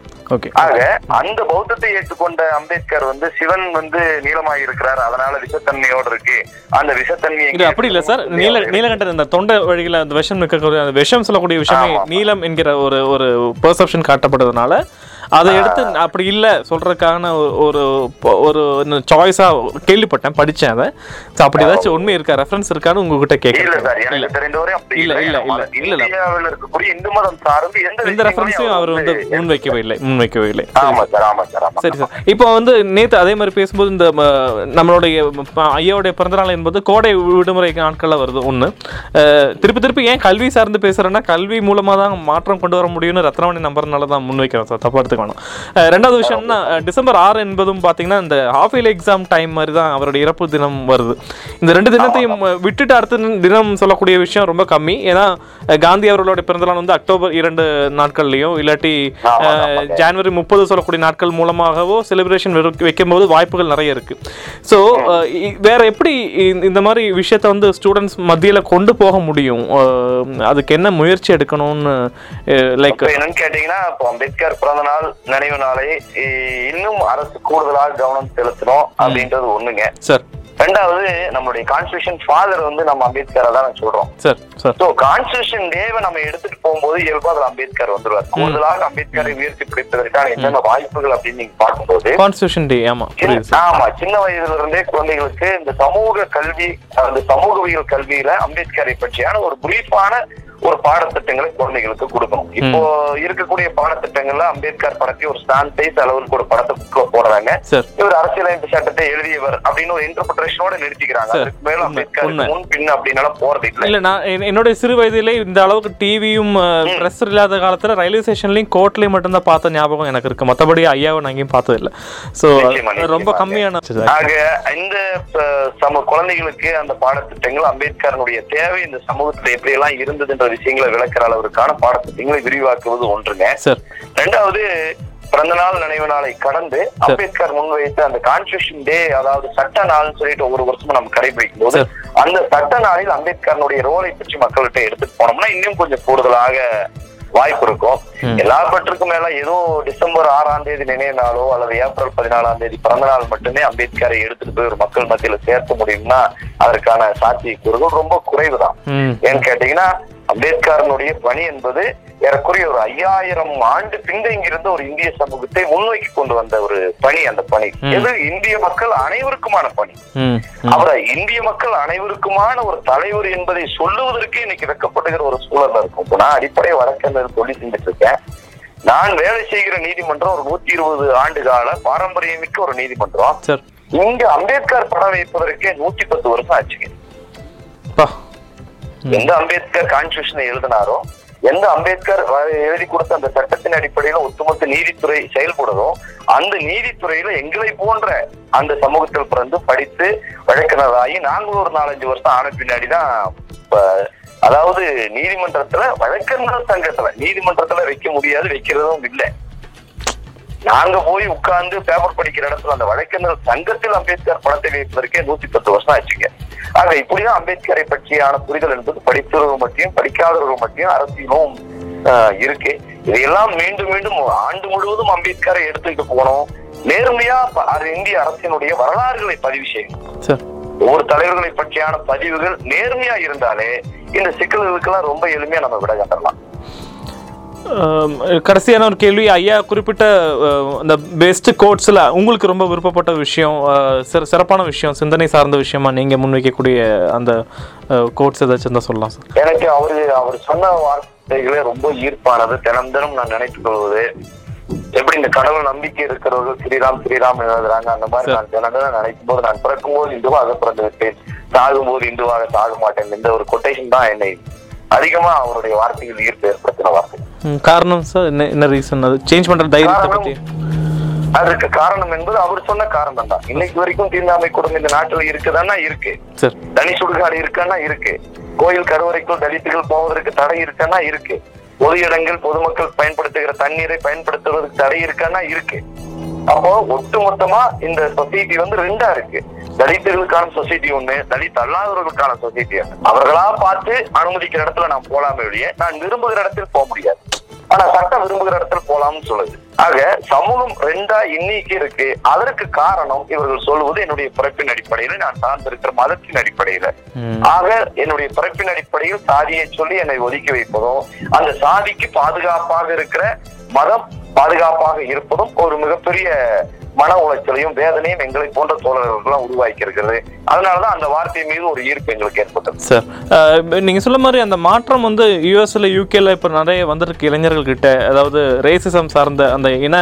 Speaker 5: ஆக அந்த பௌத்தத்தை ஏற்றுக்கொண்ட அம்பேத்கர் வந்து சிவன் வந்து நீளமாக இருக்கிறார் அதனால விஷத்தன்மையோடு இருக்கு. அந்த விஷத்தன்மையை
Speaker 4: அப்படி இல்ல சார். நீல நீலகண்டன் இந்த தொண்டை வழியில அந்த விஷம் இருக்கக்கூடிய அந்த விஷம் சொல்லக்கூடிய விஷயமே. நீலம் என்கிற ஒரு ஒரு பெர்செப்ஷன் காட்டப்படுறதுனால அதை எடுத்து அப்படி இல்ல சொல்றதுக்கான ஒரு- ஒரு சாய்ஸா கேள்விப்பட்டேன் படிச்சேன் அதை. அப்படி ஏதாச்சும் உண்மை இருக்கா? ரெஃபரன்ஸ் இருக்கான்னு உங்ககிட்ட
Speaker 5: இல்ல
Speaker 4: கேட்கறேன் இல்ல, இல்ல, இல்ல, இல்ல, இல்ல.
Speaker 5: இந்தியாவில் இருக்கக்கூடிய இந்து மதம் சார்ந்து எந்த
Speaker 4: ரெஃபரன்ஸையும் அவர் வந்து முன்வைக்கவே இல்லை முன்வைக்கவே இல்லை
Speaker 5: சார் சார். ஆமா
Speaker 4: சரி. சார் இப்போ வந்து நேத்து அதே மாதிரி பேசும்போது இந்த நம்மளுடைய ஐயாவுடைய பிறந்தநாள் என்பது கோடை விடுமுறை நாட்கள்ல வருது அஹ், திருப்பி திருப்பி ஏன் கல்வி சார்ந்து பேசுறேன்னா கல்வி மூலமா தான் மாற்றம் கொண்டு வர முடியும்னு ரத்னவாணி நம்பர்னால தான் முன்வைக்கிறோம் சார். தப்பா எடுத்துக்க அஹ், ரெண்டாவது விஷயம்னா டிசம்பர் ஆறு என்பதும் பாத்தீங்கன்னா இந்த ஹாஃப் இயர்லி எக்ஸாம் டைம் மாதிரி தான் அவருடைய இறப்பு தினம் வருது. இந்த ரெண்டு தினத்தையும் விட்டுட்டு அடுத்த தினம் சொல்லக்கூடிய விஷயம் ரொம்ப கம்மி. ஏன்னா காந்தி அவர்களுடைய பிறந்தநாள் வந்து அக்டோபர் இரண்டு நாட்கள்லயும் இல்லாட்டி. ஜனவரி முப்பது சொல்லக்கூடிய நாட்கள் மூலமாகவோ செலிப்ரேஷன் வைக்கும்போது வாய்ப்புகள் நிறைய இருக்கு. ஸோ வேற எப்படி இந்த- மாதிரி விஷயத்த வந்து ஸ்டூடெண்ட்ஸ் மத்தியில கொண்டு போக முடியும்? அதுக்கு என்ன முயற்சி எடுக்கணும்னு லைக்
Speaker 5: என்னன்னு கேட்டீங்கன்னா இப்போ அம்பேத்கர் பிறந்த நாள் நினைவு நாளை இன்னும் அரசு கூடுதலாக கவனம் செலுத்தணும் அப்படின்றது ஒண்ணுங்க.
Speaker 4: சார்.
Speaker 5: ரெண்டாவது நம்மளுடைய கான்ஸ்டியூஷன் ஃபாதர் வந்து நம்ம அம்பேத்கரை தான் சொல்றோம். சோ கான்ஸ்டியூஷன் டேவை நம்ம எடுத்துட்டு போகும்போது இயல்பா அதுல அம்பேத்கர் வந்துருவார். கூடுதலாக அம்பேத்கரை உயர்த்தி பிடிப்பதற்கான என்னென்ன வாய்ப்புகள் அப்படின்னு நீங்க பார்க்கும்போது
Speaker 4: கான்ஸ்டியூஷன் டே ஆமா
Speaker 5: ஆமா சின்ன வயதுல இருந்தே குழந்தைகளுக்கு இந்த சமூக கல்வி அந்த சமூகவியல் கல்வியில அம்பேத்கரை பற்றியான ஒரு பிரீஃபான ஒரு பாடத்திட்டங்களை குழந்தைகளுக்கு கொடுக்கணும். இப்போ இருக்கக்கூடிய பாடத்திட்டங்கள்ல அம்பேத்கர் படத்தை ஒரு ஸ்டாண்ட் சைஸ் அளவுக்கு ஒரு படத்தை bookல போடுறாங்க இவர் அரசியலமைப்பு சட்டத்தை எழுதியவர் அப்படின்னு ஒரு இன்டர்பிரேஷனோட நிறுத்திக்கிறாங்க. அதுக்கு மேல அம்பேத்கர். முன் பின் அப்படின்னு போறது இல்ல.
Speaker 4: இல்ல நான் என்- என்னுடைய சிறு வயதிலே இந்த அளவுக்கு டிவியும் ப்ரெஸ் இல்லாத காலத்துல ரயில்வே ஸ்டேஷன்லயும் கோர்ட்லயும் மட்டும்தான் பார்த்த ஞாபகம் எனக்கு இருக்கு. மத்தபடி ஐயாவை நான் எங்கேயும் பார்த்தது இல்ல.
Speaker 5: நிச்சயமா,
Speaker 4: ரொம்ப. கம்மியான
Speaker 5: இந்த சம குழந்தைகளுக்கு அந்த பாடத்திட்டங்கள் அம்பேத்கரனுடைய தேவை இந்த சமூகத்துல எப்படி எல்லாம் இருந்ததுன்ற விஷயங்களை விளக்குற அளவிற்கான பாடத்திட்டங்களை விரிவாக்குவது ஒன்றுங்க. ரெண்டாவது பிறந்த நாள் நினைவு நாளை கடந்து அம்பேத்கர் முன்வைத்த அந்த கான்ஸ்டியூஷன் டே அதாவது சட்ட நாள்னு சொல்லிட்டு ஒவ்வொரு வருஷமும் நம்ம கடைபிடிக்கும் போது. அந்த சட்ட நாளில் அம்பேத்கரனுடைய ரோலை பற்றி மக்கள்கிட்ட எடுத்துட்டு போனோம்னா இன்னும் கொஞ்சம் கூடுதலாக வாய்ப்பு இருக்கும். எல்லாவற்றுக்கும் மேல ஏதோ டிசம்பர் ஆறாம் தேதி நினைவு நாளோ அல்லது ஏப்ரல் பதினாலாம் தேதி பிறந்த நாள் மட்டுமே அம்பேத்கரை எடுத்துட்டு போய் ஒரு மக்கள் மத்தியில சேர்க்க முடியும்னா அதற்கான சாத்தியக்கூறுகள் ரொம்ப குறைவுதான். ஏன்னு கேட்டீங்கன்னா அம்பேத்கரனுடைய பணி என்பது ஏறக்குறைய ஒரு ஐயாயிரம் ஆண்டு பின்தங்கியிருந்த ஒரு இந்திய சமூகத்தை முன்னோக்கி கொண்டு வந்த ஒரு பணி அந்த பணி. இது இந்திய மக்கள் அனைவருக்குமான பணி. அவரை இந்திய மக்கள் அனைவருக்குமான ஒரு தலைவர் என்பதை சொல்லுவதற்கே இன்னைக்கு வெக்கப்படுகிற ஒரு சூழல்ல இருக்கும். இப்ப நான் அடிப்படை வழக்கறிஞர் சொல்லி செஞ்சுட்டு இருக்கேன் நான் வேலை செய்கிற நீதிமன்றம் ஒரு நூத்தி இருபது ஆண்டு கால பாரம்பரியமிக்க ஒரு நீதிமன்றம். இங்க அம்பேத்கர் படம் வைப்பதற்கே நூத்தி பத்து வருஷம் ஆச்சுங்க. எந்த அம்பேத்கர் கான்ஸ்டியூஷனை எழுதினாரோ எந்த அம்பேத்கர் வ- எழுதி கொடுத்த அந்த சட்டத்தின் அடிப்படையில ஒட்டுமொத்த நீதித்துறை செயல்படுதோ அந்த நீதித்துறையில எங்களை போன்ற அந்த சமூகத்தில் பிறந்து படித்து வழக்கினராகி நாங்களும் ஒரு நாலஞ்சு வருஷம் ஆன பின்னாடிதான் அதாவது நீதிமன்றத்துல வழக்கறிஞர் சங்கத்துல நீதிமன்றத்துல வைக்க முடியாது வைக்கிறதும் இல்லை. நாங்க போய் உட்கார்ந்து பேப்பர் படிக்கிற இடத்துல அந்த வழக்கறிஞர் சங்கத்தில் அம்பேத்கர் படத்தை வைப்பதற்கே நூத்தி பத்து வருஷம் ஆச்சுங்க. ஆக இப்படிதான் அம்பேத்கரை பற்றியான புரிதல் என்பது படித்தவர்கள் மட்டும் படிக்காதவர்கள் மட்டும் அரசியலும் இருக்கு. இதையெல்லாம் மீண்டும் மீண்டும் ஆண்டு முழுவதும் அம்பேத்கரை எடுத்துக்கிட்டு போனோம். நேர்மையா இந்திய அரசினுடைய வரலாறுகளை பதிவு செய்யணும்.
Speaker 4: சார்.
Speaker 5: ஒவ்வொரு தலைவர்களை பற்றியான பதிவுகள் நேர்மையா இருந்தாலே இந்த சிக்கல்களுக்கெல்லாம் ரொம்ப எளிமையா நம்ம விட கண்டலாம்
Speaker 4: கடைசியான ஒரு கேள்வி. ஐயா குறிப்பிட்ட அஹ், இந்த பெஸ்ட் கோட்ஸில் உங்களுக்கு ரொம்ப விருப்பப்பட்ட விஷயம் சிற- சிறப்பான விஷயம் சிந்தனை சார்ந்த விஷயமா நீங்கள் முன்வைக்கக்கூடிய அந்த கோட்ஸ் ஏதாச்சும் இருந்தால் சொல்லலாம் சார்
Speaker 5: எனக்கு அவரு அவர் சொன்ன வார்த்தைகளே ரொம்ப ஈர்ப்பானது. தினம் தினம் நான் நினைத்துக் கொள்வது எப்படி இந்த கடவுள் நம்பிக்கை இருக்கிறவர்கள் ஸ்ரீராம் ஸ்ரீராம் எழுதுறாங்க அந்த மாதிரி நான் தினம் தினம் நினைக்கும் போது நான் பிறக்கும் போது இந்துவாக பிறந்து விட்டேன். சாகும் போது இந்துவாக சாக மாட்டேன். இந்த ஒரு கொட்டேஷன் தான் என்னை அதிகமா அவருடைய வார்த்தைகள் ஈர்ப்பு ஏற்படுத்தின வார்த்தை.
Speaker 4: காரணம் சார் என்ன என்ன ரீசன் அது சேஞ்ச் பண்ணுற தைரியத்தை பற்றி
Speaker 5: அதற்கு காரணம் என்பது அவர் சொன்ன காரணம் தான். இன்னைக்கு வரைக்கும் தீண்டாமை குடும்பம் இந்த நாட்டுல இருக்குதான்னா இருக்கு. தனி சுடுகாடு இருக்கான்னா இருக்கு. கோயில் கருவறைக்குள் தலித்துகள் போவதற்கு தடை இருக்கான்னா இருக்கு. பொது இடங்கள் பொதுமக்கள் பயன்படுத்துகிற தண்ணீரை பயன்படுத்துவதற்கு தடை இருக்கான்னா இருக்கு. அப்போ ஒட்டுமொத்தமா இந்த சொசைட்டி வந்து ரெண்டா இருக்கு. தலித்துகளுக்கான சொசைட்டி ஒண்ணு தலித் அல்லாதவர்களுக்கான சொசைட்டி ஒண்ணு. அவர்களா பார்த்து அனுமதிக்கிற இடத்துல நான் போலாமே வெளியே நான் விரும்புகிற இடத்தில் போக முடியாது. ஆனா சட்டம் விரும்புகிற இடத்துல போலாம்னு சொல்லுது. ஆக சமூகம் ரெண்டா இன்னைக்கு இருக்கு. அதற்கு காரணம் இவர்கள் சொல்வது என்னுடைய பிறப்பின் அடிப்படையில நான் சார்ந்திருக்கிற மதத்தின் அடிப்படையில. ஆக என்னுடைய பிறப்பின் அடிப்படையில் சாதியை சொல்லி என்னை ஒதுக்கி வைப்பதும் அந்த சாதிக்கு பாதுகாப்பாக இருக்கிற மதம் பாதுகாப்பாக இருப்பதும் ஒரு மிகப்பெரிய மன உளைச்சலையும் வேதனையும் எங்களை போன்ற தோழர்கள்லாம் உருவாக்கி இருக்கிறது அதனாலதான் அந்த வார்த்தை மீது ஒரு ஈர்ப்பு எங்களுக்கு ஏற்பட்டது.
Speaker 4: சார் நீங்க சொல்ல மாதிரி அந்த மாற்றம் வந்து யூஎஸ்ல யூகேல இப்போ நிறைய வந்திருக்கு இளைஞர்கள் கிட்ட. அதாவது ரேசிசம் சார்ந்த அந்த இன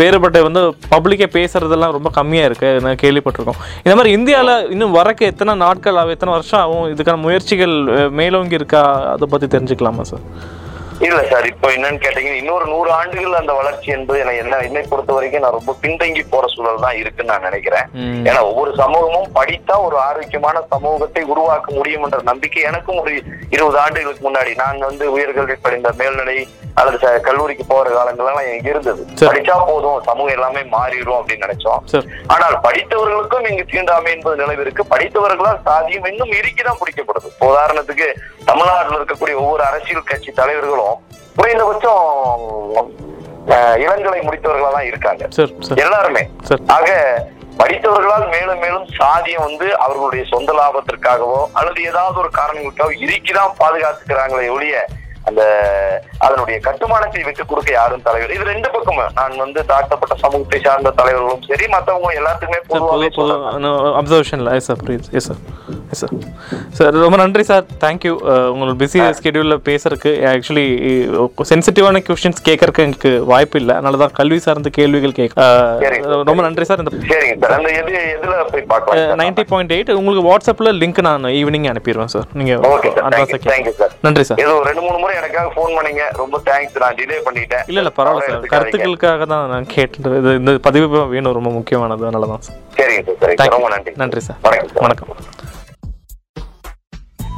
Speaker 4: வேறுபட்டை வந்து பப்ளிக்கே பேசுறதெல்லாம் ரொம்ப கம்மியாக இருக்கு. நான் கேள்விப்பட்டிருக்கோம். இந்த மாதிரி இந்தியாவில் இன்னும் வரக்கு எத்தனை நாட்கள் ஆகும் எத்தனை வருஷம் ஆகும்? இதுக்கான முயற்சிகள் மேலோங்கி இருக்கா? அதை பற்றி தெரிஞ்சுக்கலாமா சார்?
Speaker 5: இல்ல சார் இப்போ என்னன்னு கேட்டீங்கன்னா இன்னொரு நூறு ஆண்டுகள் அந்த வளர்ச்சி என்பது எனக்கு என்ன என்னை பொறுத்த வரைக்கும் நான் ரொம்ப பின்தங்கி போற சூழல் தான் இருக்குன்னு நான் நினைக்கிறேன். ஏன்னா ஒவ்வொரு சமூகமும் படித்தா ஒரு ஆரோக்கியமான சமூகத்தை உருவாக்க முடியும் என்ற நம்பிக்கை எனக்கும் ஒரு இருபது ஆண்டுகளுக்கு முன்னாடி நான் வந்து உயர்கல்வி படிந்த மேல்நிலை அல்லது கல்லூரிக்கு போற காலங்கள்லாம் இருந்தது. படிச்சா போதும் சமூகம் எல்லாமே மாறிடும் அப்படின்னு நினைச்சோம். ஆனால் படித்தவர்களுக்கும் இங்கு தீண்டாமை என்பது நிலவிருக்கு. படித்தவர்களால் சாதியம் இன்னும் இறுக்கிதான் பிடிக்கப்படுது. உதாரணத்துக்கு தமிழ்நாட்டில் இருக்கக்கூடிய ஒவ்வொரு அரசியல் கட்சி தலைவர்களும் குறைந்தபட்சம் இளங்கலை முடித்தவர்களா தான் இருக்காங்க எல்லாருமே. ஆக படித்தவர்களால் மேலும் மேலும் சாதியம் வந்து அவர்களுடைய சொந்த லாபத்திற்காகவோ அல்லது ஏதாவது ஒரு காரணங்களுக்காக இறுக்கிதான் பாதுகாத்துக்கிறாங்களே ஒழிய அந்த அதனுடைய கட்டுமானத்தை விட்டு கொடுக்க யாரும் தலைவர். இது ரெண்டு பக்கமும். நான் வந்து தாழ்த்தப்பட்ட சமூகத்தை சார்ந்த தலைவர்களும் சரி மத்தவங்க எல்லாத்துக்குமே
Speaker 4: சார் பொது
Speaker 5: பொதுவாகவே
Speaker 4: பொது
Speaker 5: சொல்றேன்.
Speaker 4: அப்சர்வேஷனில் எஸ் சார் புரியுது yes sir yes sir sir ரொம்ப நன்றி சார் தேங்க்யூ உங்களோட பிஸி ஸ்கெடியூலில் பேசுறதுக்கு ஆக்சுவலி சென்சிட்டிவான கொஷின்ஸ் கேட்கறதுக்கு எனக்கு வாய்ப்பு இல்லை. அதனால தான் கல்வி சார்ந்த கேள்விகள் கேட்க
Speaker 5: சார்.
Speaker 4: ரொம்ப நன்றி சார் இந்த நைன்டி பாயிண்ட் எயிட் உங்களுக்கு வாட்ஸ்அப்பில் லிங்க் நான் ஈவினிங் அனுப்பிடுவேன் சார் நீங்கள் நன்றி சார்
Speaker 5: ரெண்டு மூணு முறை எனக்காக ஃபோன் பண்ணீங்க. ரொம்ப தேங்க்ஸ் நான் டிலே பண்ணிட்டேன்.
Speaker 4: இல்லை இல்லை பரவாயில்ல சார். கருத்துக்களுக்காக தான் நான் கேட்டு இது இந்த பதிவு வேணும் ரொம்ப முக்கியமானது. அதனால தான் சார்
Speaker 5: சரிங்க சார். ரொம்ப நன்றி
Speaker 4: நன்றி சார்
Speaker 5: வணக்கம்
Speaker 4: வணக்கம்.